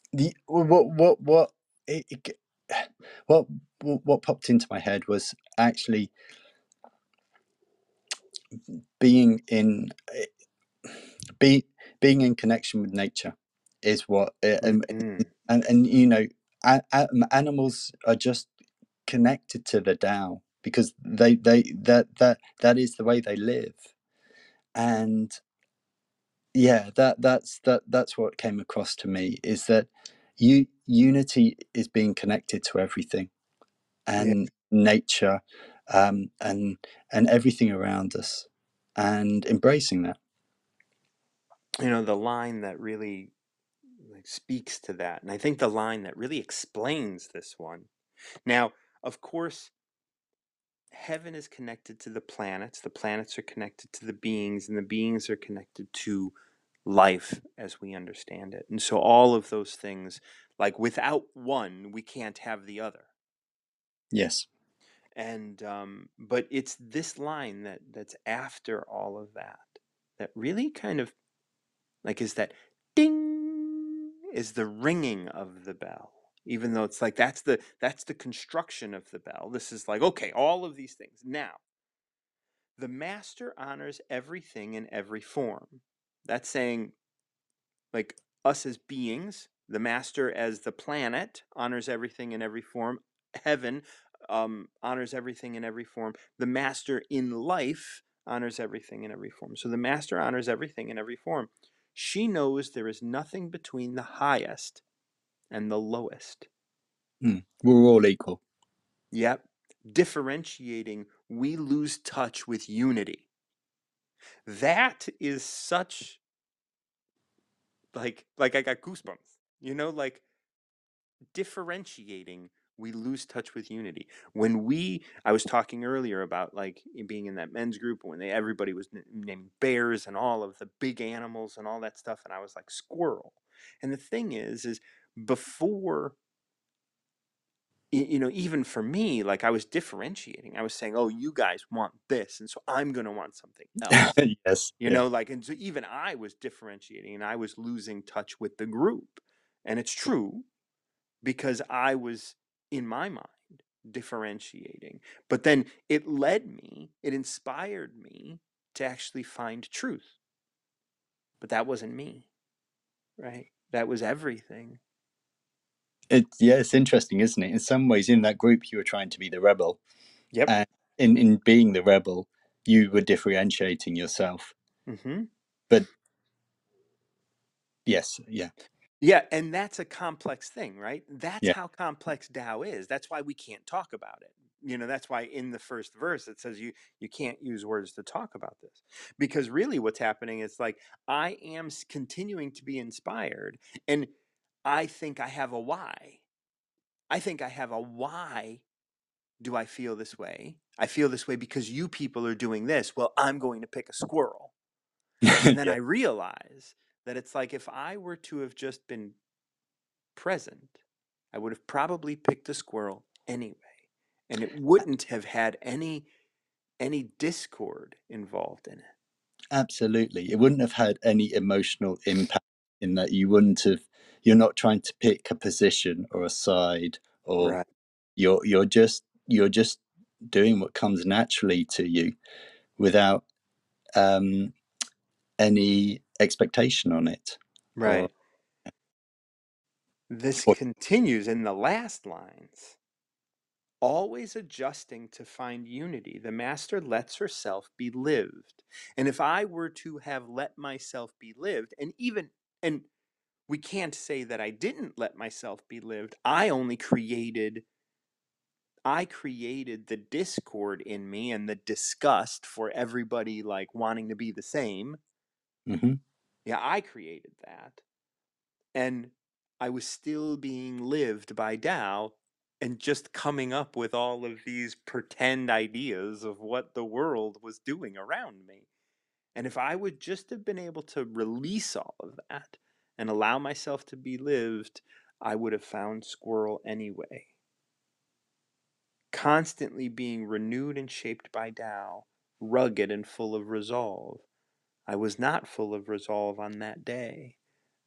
[sighs] the what what what it, it, [sighs] what what what popped into my head was actually being in eh, be being in connection with nature is what and Mhm. and, and you know a, a- animals are just connected to the Tao because they they that that that is the way they live and yeah that that's that that's what came across to me is that you unity is being connected to everything Yeah. and nature um and and everything around us and embracing that You know, the line that really speaks to that, and I think the line that really explains this one. Now, of course, heaven is connected to the planets, the planets are connected to the beings, and the beings are connected to life as we understand it. And so all of those things, like without one, we can't have the other. yes And um, but it's this line that that's after all of that that really kind of like is that ding is the ringing of the bell. Even though it's like that's the that's the construction of the bell. This is like okay, all of these things. Now, the master honors everything in every form. That's saying like us as beings, the master as the planet honors everything in every form. Heaven um, honors everything in every form. The master in life honors everything in every form. So the master honors everything in every form. She knows there is nothing between the highest and the lowest. Mm. we're all equal Yep. Differentiating, we lose touch with unity. That is such like like I got goosebumps. You know, like differentiating, we lose touch with unity. When we I was talking earlier about like being in that men's group when they everybody was n- named bears and all of the big animals and all that stuff and I was like squirrel. And the thing is is before you know even for me like i was differentiating i was saying oh you guys want this and so i'm going to want something else [laughs] yes you yeah. know like and so even i was differentiating and i was losing touch with the group and it's true because i was in my mind differentiating but then it led me it inspired me to actually find truth. But that wasn't me right? That was everything. It, yeah it's interesting isn't it? In some ways in that group you were trying to be the rebel yep. and in in being the rebel you were differentiating yourself. Hmm but yes yeah Yeah, and that's a complex thing, right? That's Yeah. how complex Tao is. That's why we can't talk about it. You know, that's why in the first verse it says you you can't use words to talk about this. Because really what's happening is like I am s- continuing to be inspired and I think I have a why. I think I have a why do I feel this way? I feel this way because you people are doing this. Well, I'm going to pick a squirrel. [laughs] And then yeah. I realize that it's like if I were to have just been present, I would have probably picked a squirrel anyway. And it wouldn't have had any any discord involved in it. absolutely it wouldn't have had any emotional impact in that you wouldn't have you're not trying to pick a position or a side or Right. you're you're just you're just doing what comes naturally to you without um any expectation on it or Right. This or continues in the last lines. Always adjusting to find unity, the master lets herself be lived. And if I were to have let myself be lived, and even, and we can't say that I didn't let myself be lived, I only created I created the discord in me and the disgust for everybody like wanting to be the same. hmm Yeah, I created that. And I was still being lived by Tao and just coming up with all of these pretend ideas of what the world was doing around me. And if I would just have been able to release all of that and allow myself to be lived, I would have found Squirrel anyway. Constantly being renewed and shaped by Tao, rugged and full of resolve. I was not full of resolve on that day.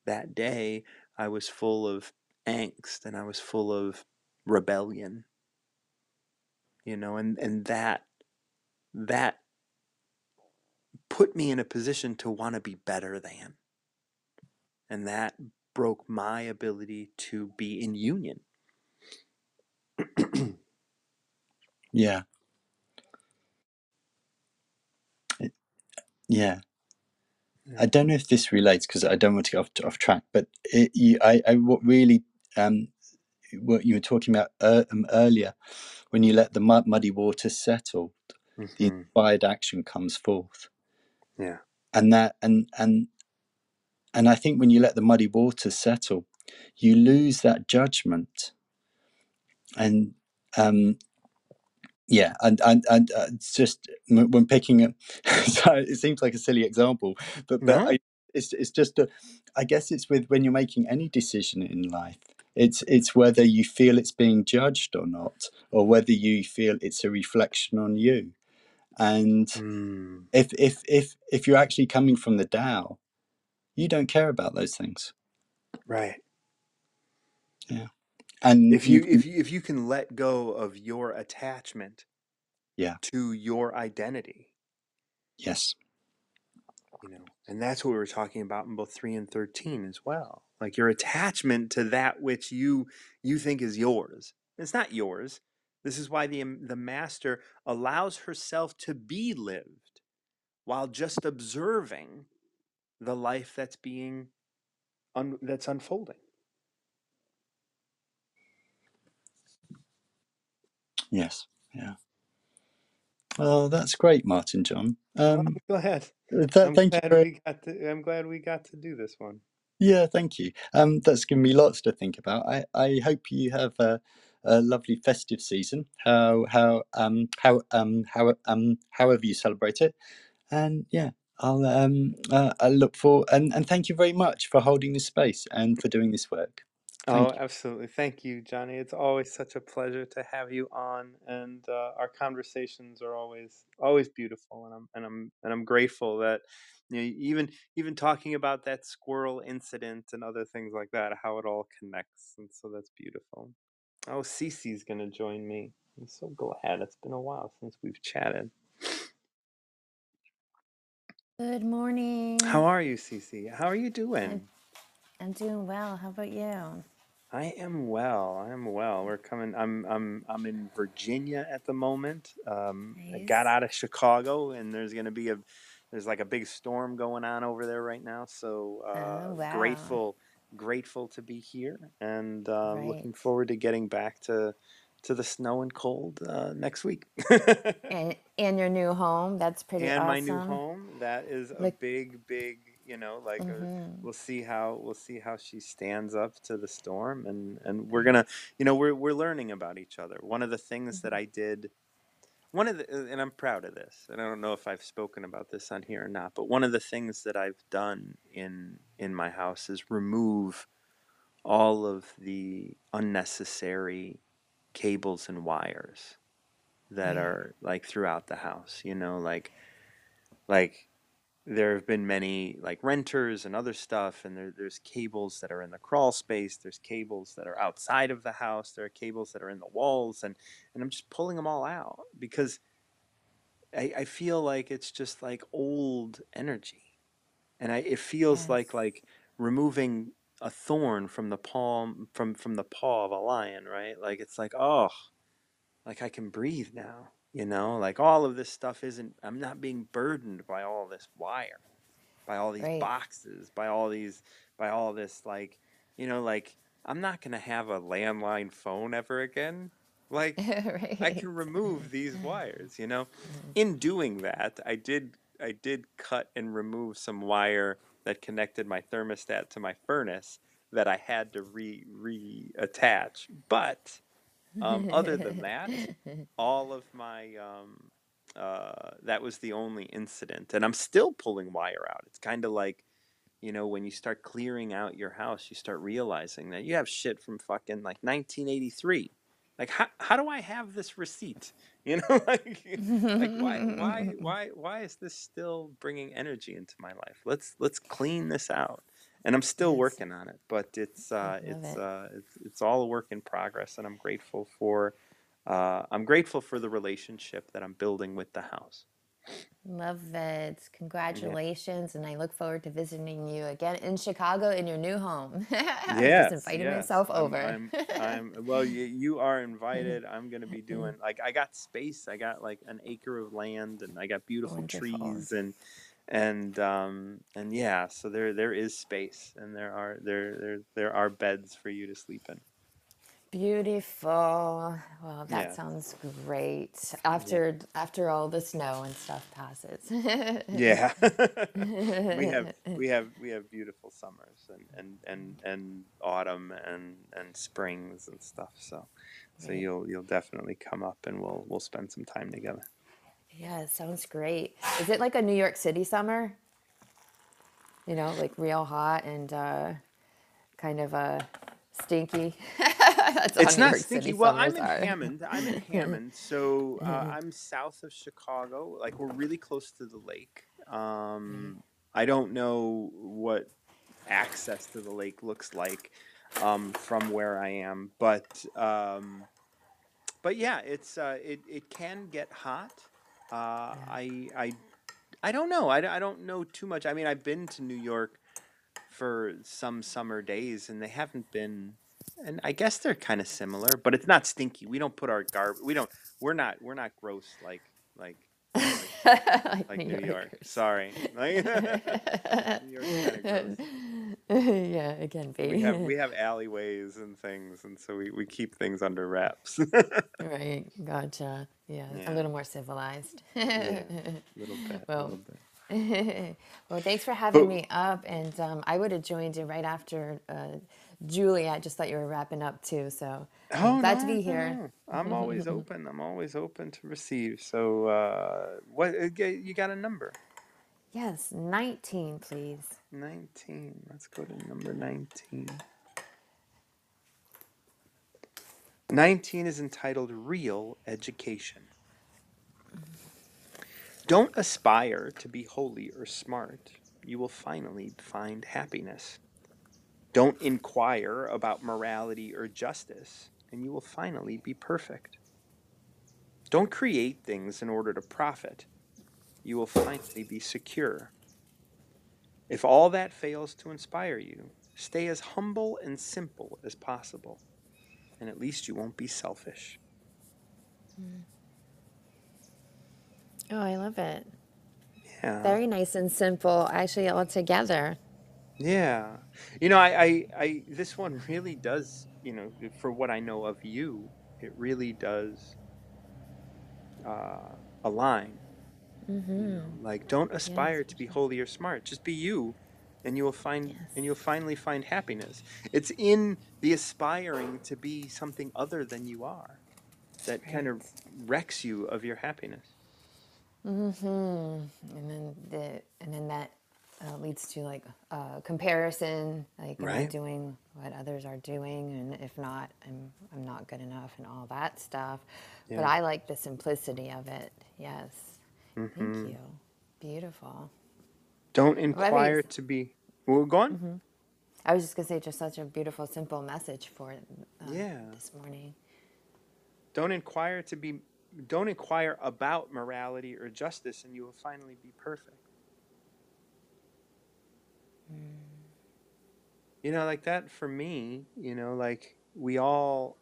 That day, I was full of angst and I was full of rebellion, you know, and, and that that put me in a position to want to be better than. And that broke my ability to be in union. [clears throat] Yeah. It- yeah. I don't know if this relates because I don't want to get off, off track, but it, you, I, I what really um, what you were talking about uh, um, earlier when you let the mud, muddy water settle, the hmm inspired action comes forth, Yeah. and that and and and I think when you let the muddy water settle, you lose that judgment, and um, yeah, and and and uh, it's just when picking up, [laughs] so it seems like a silly example, but but No? I, it's it's just a, I guess it's with when you're making any decision in life. It's it's whether you feel it's being judged or not, or whether you feel it's a reflection on you. And Mm, if if if if you're actually coming from the Tao, you don't care about those things. right. Yeah, and If you you if you if you can let go of your attachment yeah to your identity, yes you know, and that's what we were talking about in both three and thirteen as well. Like your attachment to that which you you think is yours. It's not yours. This is why the the master allows herself to be lived while just observing the life that's being un, that's unfolding. Yes yeah. Oh, that's great, Martin John. Um, go ahead. I'm thank you glad very we got to. I'm glad we got to do this one. Yeah, thank you. Um, that's given me lots to think about. I, I hope you have a, a lovely festive season. How how um how um how um however you celebrate it, and yeah, I'll um uh, I look for and and thank you very much for holding this space and for doing this work. Thank Oh, you. absolutely. Thank you, Johnny. It's always such a pleasure to have you on, and uh, our conversations are always always beautiful, and I'm and I'm and I'm grateful that you know even even talking about that squirrel incident and other things like that, how it all connects, and so that's beautiful. Oh, Cece's gonna join me. I'm so glad. It's been a while since we've chatted. Good morning. How are you, Cece? How are you I'm, doing? I'm doing well. How about you? I am well. I am well. We're coming. I'm I'm I'm in Virginia at the moment. Um, I got out of Chicago, and there's gonna be a there's like a big storm going on over there right now. So Oh, uh, wow. grateful grateful to be here, and um, Right. looking forward to getting back to to the snow and cold uh, next week. And and your new home, that's pretty and my new awesome. home that is a Look, big big you know like mm-hmm. we'll see how we'll see how she stands up to the storm and and we're gonna you know we're we're learning about each other one of the things that hmm i did one of the uh, and i'm proud of this and i don't know if i've spoken about this on here or not but one of the things that i've done in in my house is remove all of the unnecessary cables and wires that Yeah. are like throughout the house you know like like there have been many like renters and other stuff and there, there's cables that are in the crawl space there's cables that are outside of the house there are cables that are in the walls and and i'm just pulling them all out because i, I feel like it's just like old energy and I, it feels Yes. like like removing a thorn from the palm from from the paw of a lion right like it's like oh like I can breathe now, you know? Like all of this stuff isn't I'm not being burdened by all this wire, by all these Right. boxes, by all these by all this like, you know, like I'm not going to have a landline phone ever again. Like [laughs] I can remove these [laughs] wires, you know. Mm. In doing that, I did I did cut and remove some wire that connected my thermostat to my furnace that I had to re reattach. But um, [laughs] other than that, all of my um, uh, that was the only incident, and I'm still pulling wire out. It's kind of like you know when you start clearing out your house, you start realizing that you have shit from fucking like 1983. Like how how do I have this receipt? [laughs] You know, like like why why [laughs] why why is this still bringing energy into my life? Let's let's clean this out. And I'm still yes, working on it, but it's uh, it's it. uh, it's it's all a work in progress, and I'm grateful for uh, I'm grateful for the relationship that I'm building with the house. Love it. Yeah. Congratulations. And I look forward to visiting you again in Chicago in your new home. [laughs] I just invited yes. myself I'm over. I'm [laughs] I'm well, you, you are invited. I'm going to be [laughs] doing like I got space. I got like an acre of land and I got beautiful Wonderful. trees and and um and yeah, so there there is space and there are there there there are beds for you to sleep in. Beautiful. Well, that Yeah. sounds great. After after all the snow and stuff passes. Yeah. [laughs] we have [laughs] we have we have beautiful summers and and and and autumn and and springs and stuff. So so Great. you'll you'll definitely come up and we'll we'll spend some time together. Yeah, it sounds great. Is it like a New York City summer? You know, like real hot and uh, kind of uh, stinky. [laughs] That's It's not stinky. Well, I'm in are. Hammond. I'm in [laughs] Hammond, so uh, I'm south of Chicago. Like we're really close to the lake. Um, I don't know what access to the lake looks like um, from where I am, but um, but yeah, it's uh, it it can get hot. Uh, I I I don't know. I, I don't know too much. I mean, I've been to New York for some summer days, and they haven't been. And I guess they're kind of similar, but it's not stinky. We don't put our garb. We don't. We're not. We're not gross like like like [laughs] like like New New York. Yorkers. Sorry, like [laughs] [laughs] New York's kind of gross. yeah, it can We have we have alleyways and things, and so we, we keep things under wraps. Right, gotcha. Yeah, a little more civilized. [laughs] yeah, little bit, well, little bit. [laughs] well, thanks for having But me up. And um, I would have joined you right after uh, Julie. I just thought you were wrapping up too. So I'm Oh glad to be here. no. I'm always [laughs] open. I'm always open to receive. So, uh, what uh, you got a number? yes, 19, please. 19. Let's go to number 19. 19 is entitled Real Education. Don't aspire to be holy or smart. You will finally find happiness. Don't inquire about morality or justice, and you will finally be perfect. Don't create things in order to profit. You will finally be secure. If all that fails to inspire you, stay as humble and simple as possible, and at least you won't be selfish. Oh, I love it. Yeah, Very nice and simple, actually, all together. yeah. You know, I, I, I, this one really does, you know, for what I know of you, it really does uh, align. Mm-hmm. know, like don't aspire for to be holy or smart. Just be you, and you will find, Yes. and you'll finally find happiness. It's in the aspiring to be something other than you are that kind of wrecks you of your happiness. Mm-hmm. And then the and then that uh, leads to like uh, comparison. Like, am I Right? doing what others are doing? And if not, I'm I'm not good enough, and all that stuff. But I like the simplicity of it. Yes. Thank hmm you. Beautiful. Don't Well, I think inquire to be. Well, go on. hmm I was just gonna say, just such a beautiful, simple message for uh, Yeah. this morning. Don't inquire to be. Don't inquire about morality or justice, and you will finally be perfect. You know, like that for me. You know, like we all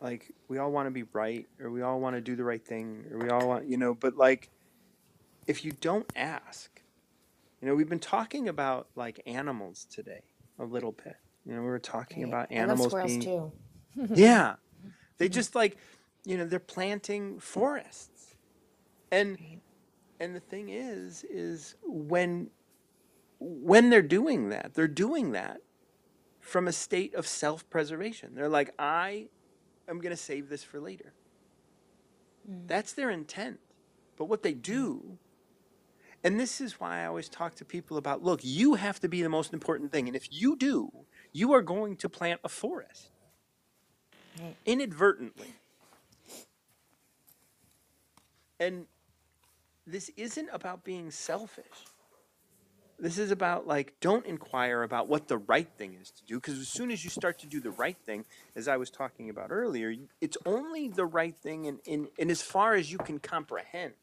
like we all want to be right or we all want to do the right thing or we all want you know but like if you don't ask you know we've been talking about like animals today a little bit you know we were talking Right. about animals being too. [laughs] [laughs] yeah They just like, you know, they're planting forests. And Right. and the thing is is when when they're doing that, they're doing that from a state of self-preservation. They're like, I am going to save this for later. Mm. That's their intent. But what they do, and this is why I always talk to people about look, you have to be the most important thing. And if you do, you are going to plant a forest inadvertently. And this isn't about being selfish. This is about like, don't inquire about what the right thing is to do, because as soon as you start to do the right thing, as I was talking about earlier, it's only the right thing in, in, in as far as you can comprehend.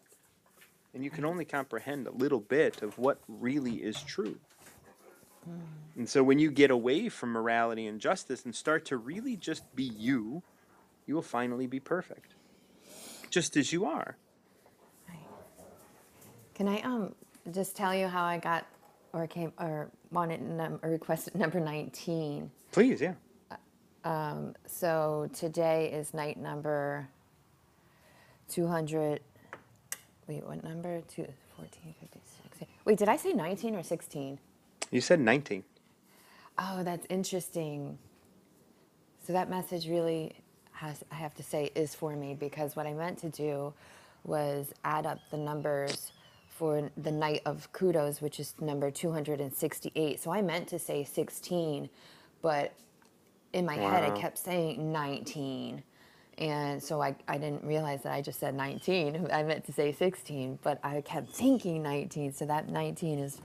And you can only comprehend a little bit of what really is true. And so when you get away from morality and justice and start to really just be you, you will finally be perfect. Just as you are. Right. Can I um just tell you how I got or came or wanted num- or requested [laughs] number 19? Please, yeah. Um, so today is night number 200. Wait, what number? Two, 14, 15, 16. Wait, did I say 19 or 16? You said 19. Oh, that's interesting. So that message really has, I have to say, is for me because what I meant to do was add up the numbers for the night of kudos, which is number 268. So I meant to say 16, but in my head I kept saying 19. And so I, I didn't realize that I just said 19. [laughs] I meant to say 16, but I kept thinking 19. So that 19 is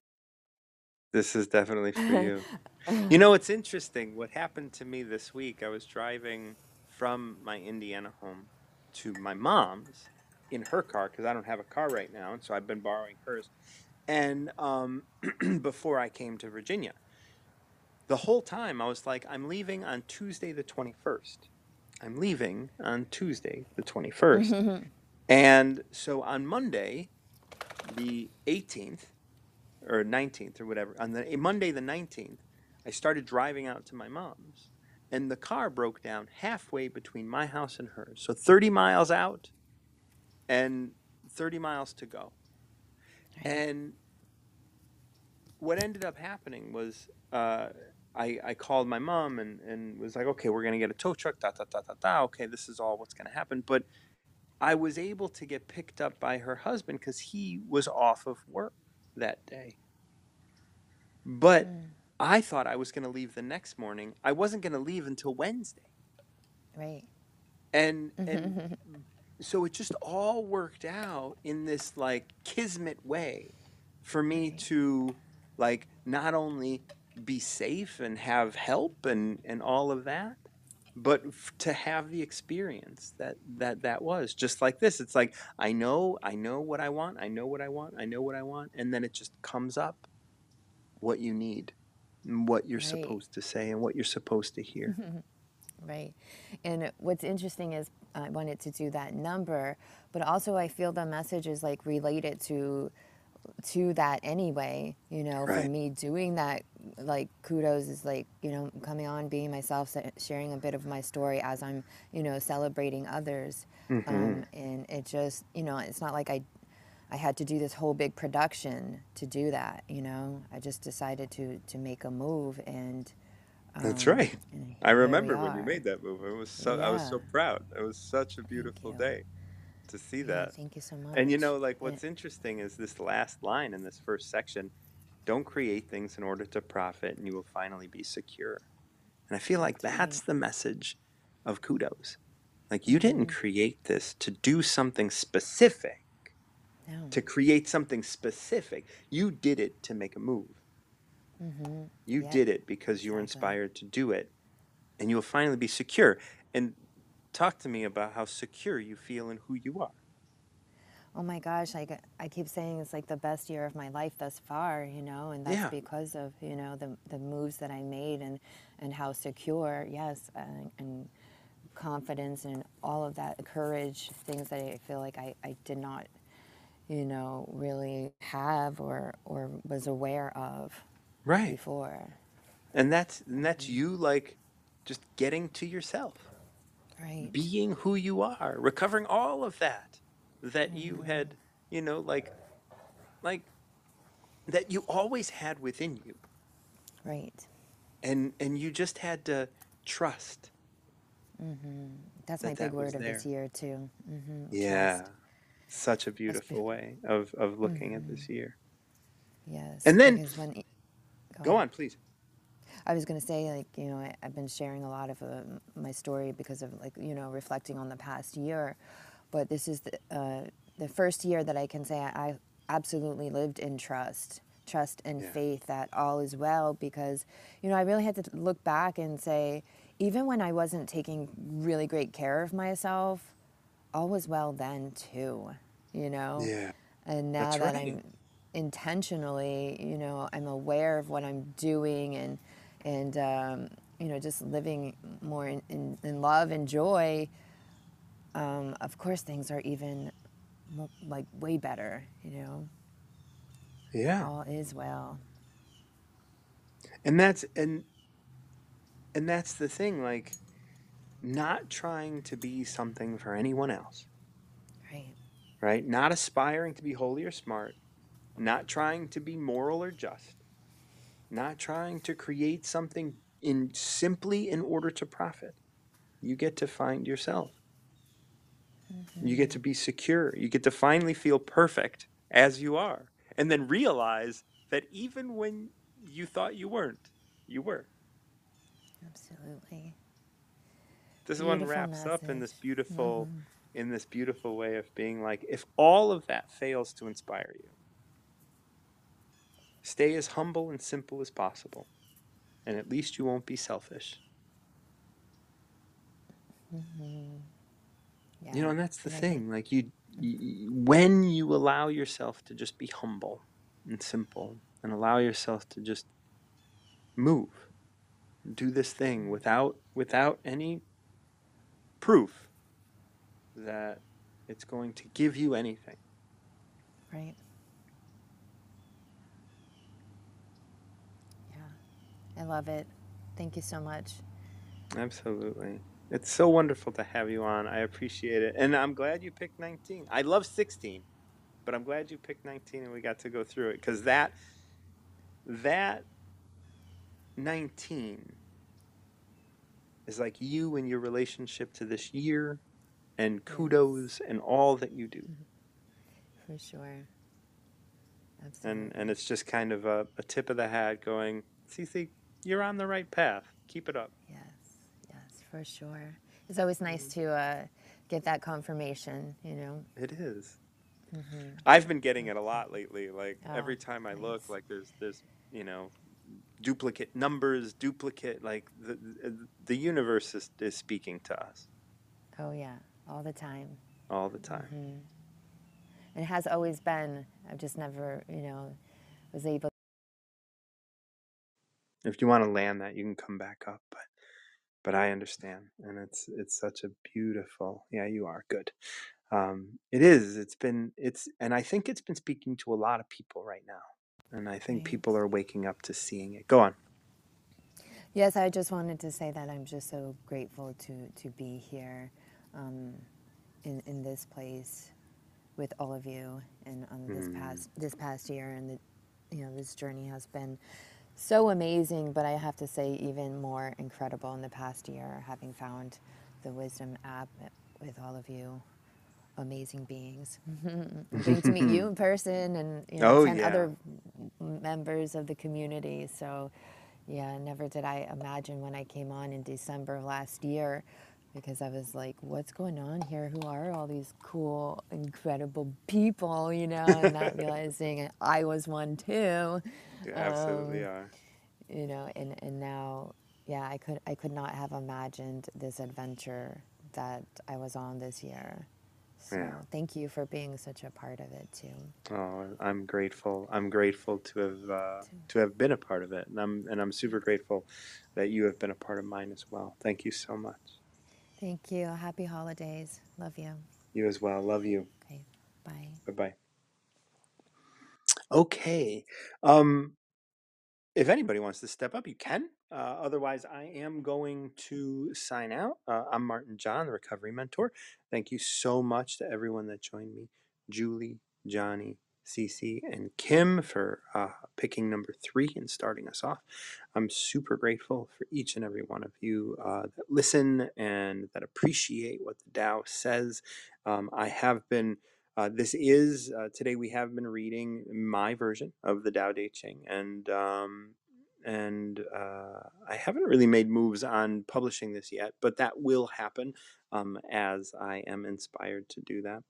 This is definitely for you. [laughs] you know, it's interesting. What happened to me this week, I was driving from my Indiana home to my mom's in her car because I don't have a car right now. And so I've been borrowing hers. And um, [clears throat] before I came to Virginia, the whole time I was like, I'm leaving on Tuesday the 21st. I'm leaving on Tuesday the 21st. [laughs] and so on Monday, the 18th, or 19th or whatever, on the Monday the 19th, I started driving out to my mom's. And the car broke down halfway between my house and hers. So 30 miles out and 30 miles to go. And what ended up happening was uh, I, I called my mom and, and was like, okay, we're going to get a tow truck, da, da, da, da, da. Okay, this is all what's going to happen. But I was able to get picked up by her husband because he was off of work that day. But hmm. I thought I was going to leave the next morning. I wasn't going to leave until Wednesday. right. And and [laughs] so it just all worked out in this like kismet way for me Right. to like not only be safe and have help and and all of that but f- to have the experience that that that was just like this it's like i know i know what i want i know what i want i know what i want and then it just comes up what you need and what you're Right. supposed to say and what you're supposed to hear [laughs] Right. And what's interesting is uh, I wanted to do that number, but also I feel the message is like related to to that anyway, you know, Right. for me doing that like kudos is like, you know, coming on being myself sharing a bit of my story as I'm, you know, celebrating others. Mhm. Um, and it just, you know, it's not like I I had to do this whole big production to do that, you know. I just decided to to make a move and that's um, right and I remember when you made that move. It was so I was so proud. It was such a beautiful day to see Yeah, that. thank you so much. And you know, like what's interesting is this last line in this first section: "Don't create things in order to profit, and you will finally be secure." And I feel like that's the message of kudos. Like you didn't Mm-hmm. create this to do something specific, no. to create something specific. You did it to make a move. hmm You Yep, did it because you were inspired to do it, and you will finally be secure. And talk to me about how secure you feel in who you are. Oh my gosh, like I keep saying it's like the best year of my life thus far, you know, and that's Yeah. because of, you know, the the moves that I made and and how secure, yes, and, and confidence and all of that courage, things that I feel like I, I did not, you know, really have or or was aware of Right. before. And that's and that's you like just getting to yourself. Right. being who you are, recovering all of that that you had, you know, like like that you always had within you. Right. And and you just had to trust hmm That's my that big word of this year too. hmm Yeah. Trust. Such a beautiful beautiful. way of of looking at hmm this year. Yes, And then when, go go on, please. I was going to say, like, you know, I, I've been sharing a lot of uh, my story because of, like, you know, reflecting on the past year. But this is the, uh, the first year that I can say I, I absolutely lived in trust, trust and Yeah. faith that all is well. Because, you know, I really had to look back and say, even when I wasn't taking really great care of myself, all was well then too, you know? Yeah. And now That's that right. I'm intentionally, you know, I'm aware of what I'm doing and, and um, you know, just living more in, in, in love and joy, um, of course things are even mo- like way better, you know? Yeah. All is well. And that's and and that's the thing like not trying to be something for anyone else, Right. right? Not aspiring to be holy or smart, not trying to be moral or just, not trying to create something in simply in order to profit. You get to find yourself. You get to be secure. You get to finally feel perfect as you are. And then realize that even when you thought you weren't, you were. Absolutely. This one Beautiful wraps up in this beautiful hmm in this beautiful way of being like if all of that fails to inspire you, stay as humble and simple as possible. And at least you won't be selfish. Hmm You know, and that's the it. thing. Like you, you when you allow yourself to just be humble and simple and allow yourself to just move, do this thing without without any proof that it's going to give you anything. Right. Yeah. I love it. Thank you so much. Absolutely. It's so wonderful to have you on. I appreciate it. And I'm glad you picked 19. I love 16, but I'm glad you picked 19 and we got to go through it cuz that that 19 is like you and your relationship to this year and kudos and all that you do. Mm-hmm. For sure. And Absolutely. and it's just kind of a, a tip of the hat going, Cece, you're on the right path. Keep it up. For sure. It's always nice to uh, get that confirmation, you know? It is. hmm I've been getting it a lot lately. Like Oh, every time I look, like there's there's you know duplicate numbers, duplicate like the the, universe is, is speaking to us Oh, yeah. All the time. all the time. hmm it has always been. I've just never, you know, was able. If you want to land that, you can come back up, but but I understand, and it's it's such a beautiful. Yeah, you are good. Um, it is. It's been. It's and I think it's been speaking to a lot of people right now, and I think Right. people are waking up to seeing it. Go on. Yes, I just wanted to say that I'm just so grateful to to be here, um, in in this place, with all of you, and on this Mm, past this past year, and the, you know, this journey has been so amazing. But I have to say, even more incredible in the past year, having found the Wisdom app with all of you, amazing beings. [laughs] Getting to meet you in person, and you know, oh yeah. other members of the community. So, yeah, never did I imagine when I came on in December of last year because I was like, what's going on here? Who are all these cool, incredible people, you know? And not [laughs] realizing I was one too. You absolutely Um, are. you know, and, and now, yeah, I could I could not have imagined this adventure that I was on this year. So Yeah. thank you for being such a part of it too. Oh, I'm grateful. I'm grateful to have uh, to have been a part of it, and I'm and I'm super grateful that you have been a part of mine as well. Thank you so much. Thank you. Happy holidays. Love you. You as well. Love you. Okay. Bye. Bye bye. Okay. Um, if anybody wants to step up, you can. Uh, otherwise, I am going to sign out. Uh, I'm Martin John, the recovery mentor. Thank you so much to everyone that joined me Julie, Johnny, Cece, and Kim for uh, picking number three and starting us off. I'm super grateful for each and every one of you uh, that listen and that appreciate what the Tao says. Um, I have been. Uh, this is uh, today. We have been reading my version of the Tao Te Ching, and um, and uh, I haven't really made moves on publishing this yet, but that will happen um, as I am inspired to do that.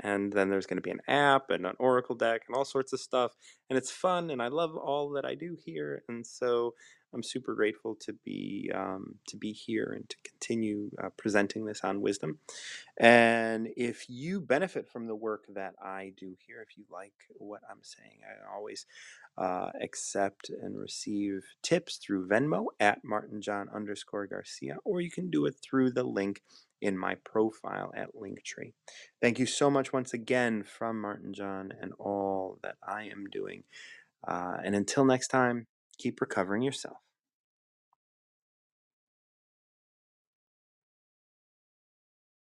And then there's going to be an app and an Oracle deck and all sorts of stuff, and it's fun, and I love all that I do here, and so I'm super grateful to be um, to be here and to continue uh, presenting this on wisdom. And if you benefit from the work that I do here, if you like what I'm saying, I always uh, accept and receive tips through Venmo at martinjohn underscore Garcia, or you can do it through the link in my profile at Linktree. Thank you so much once again from Martin John and all that I am doing. Uh, and until next time, keep recovering yourself.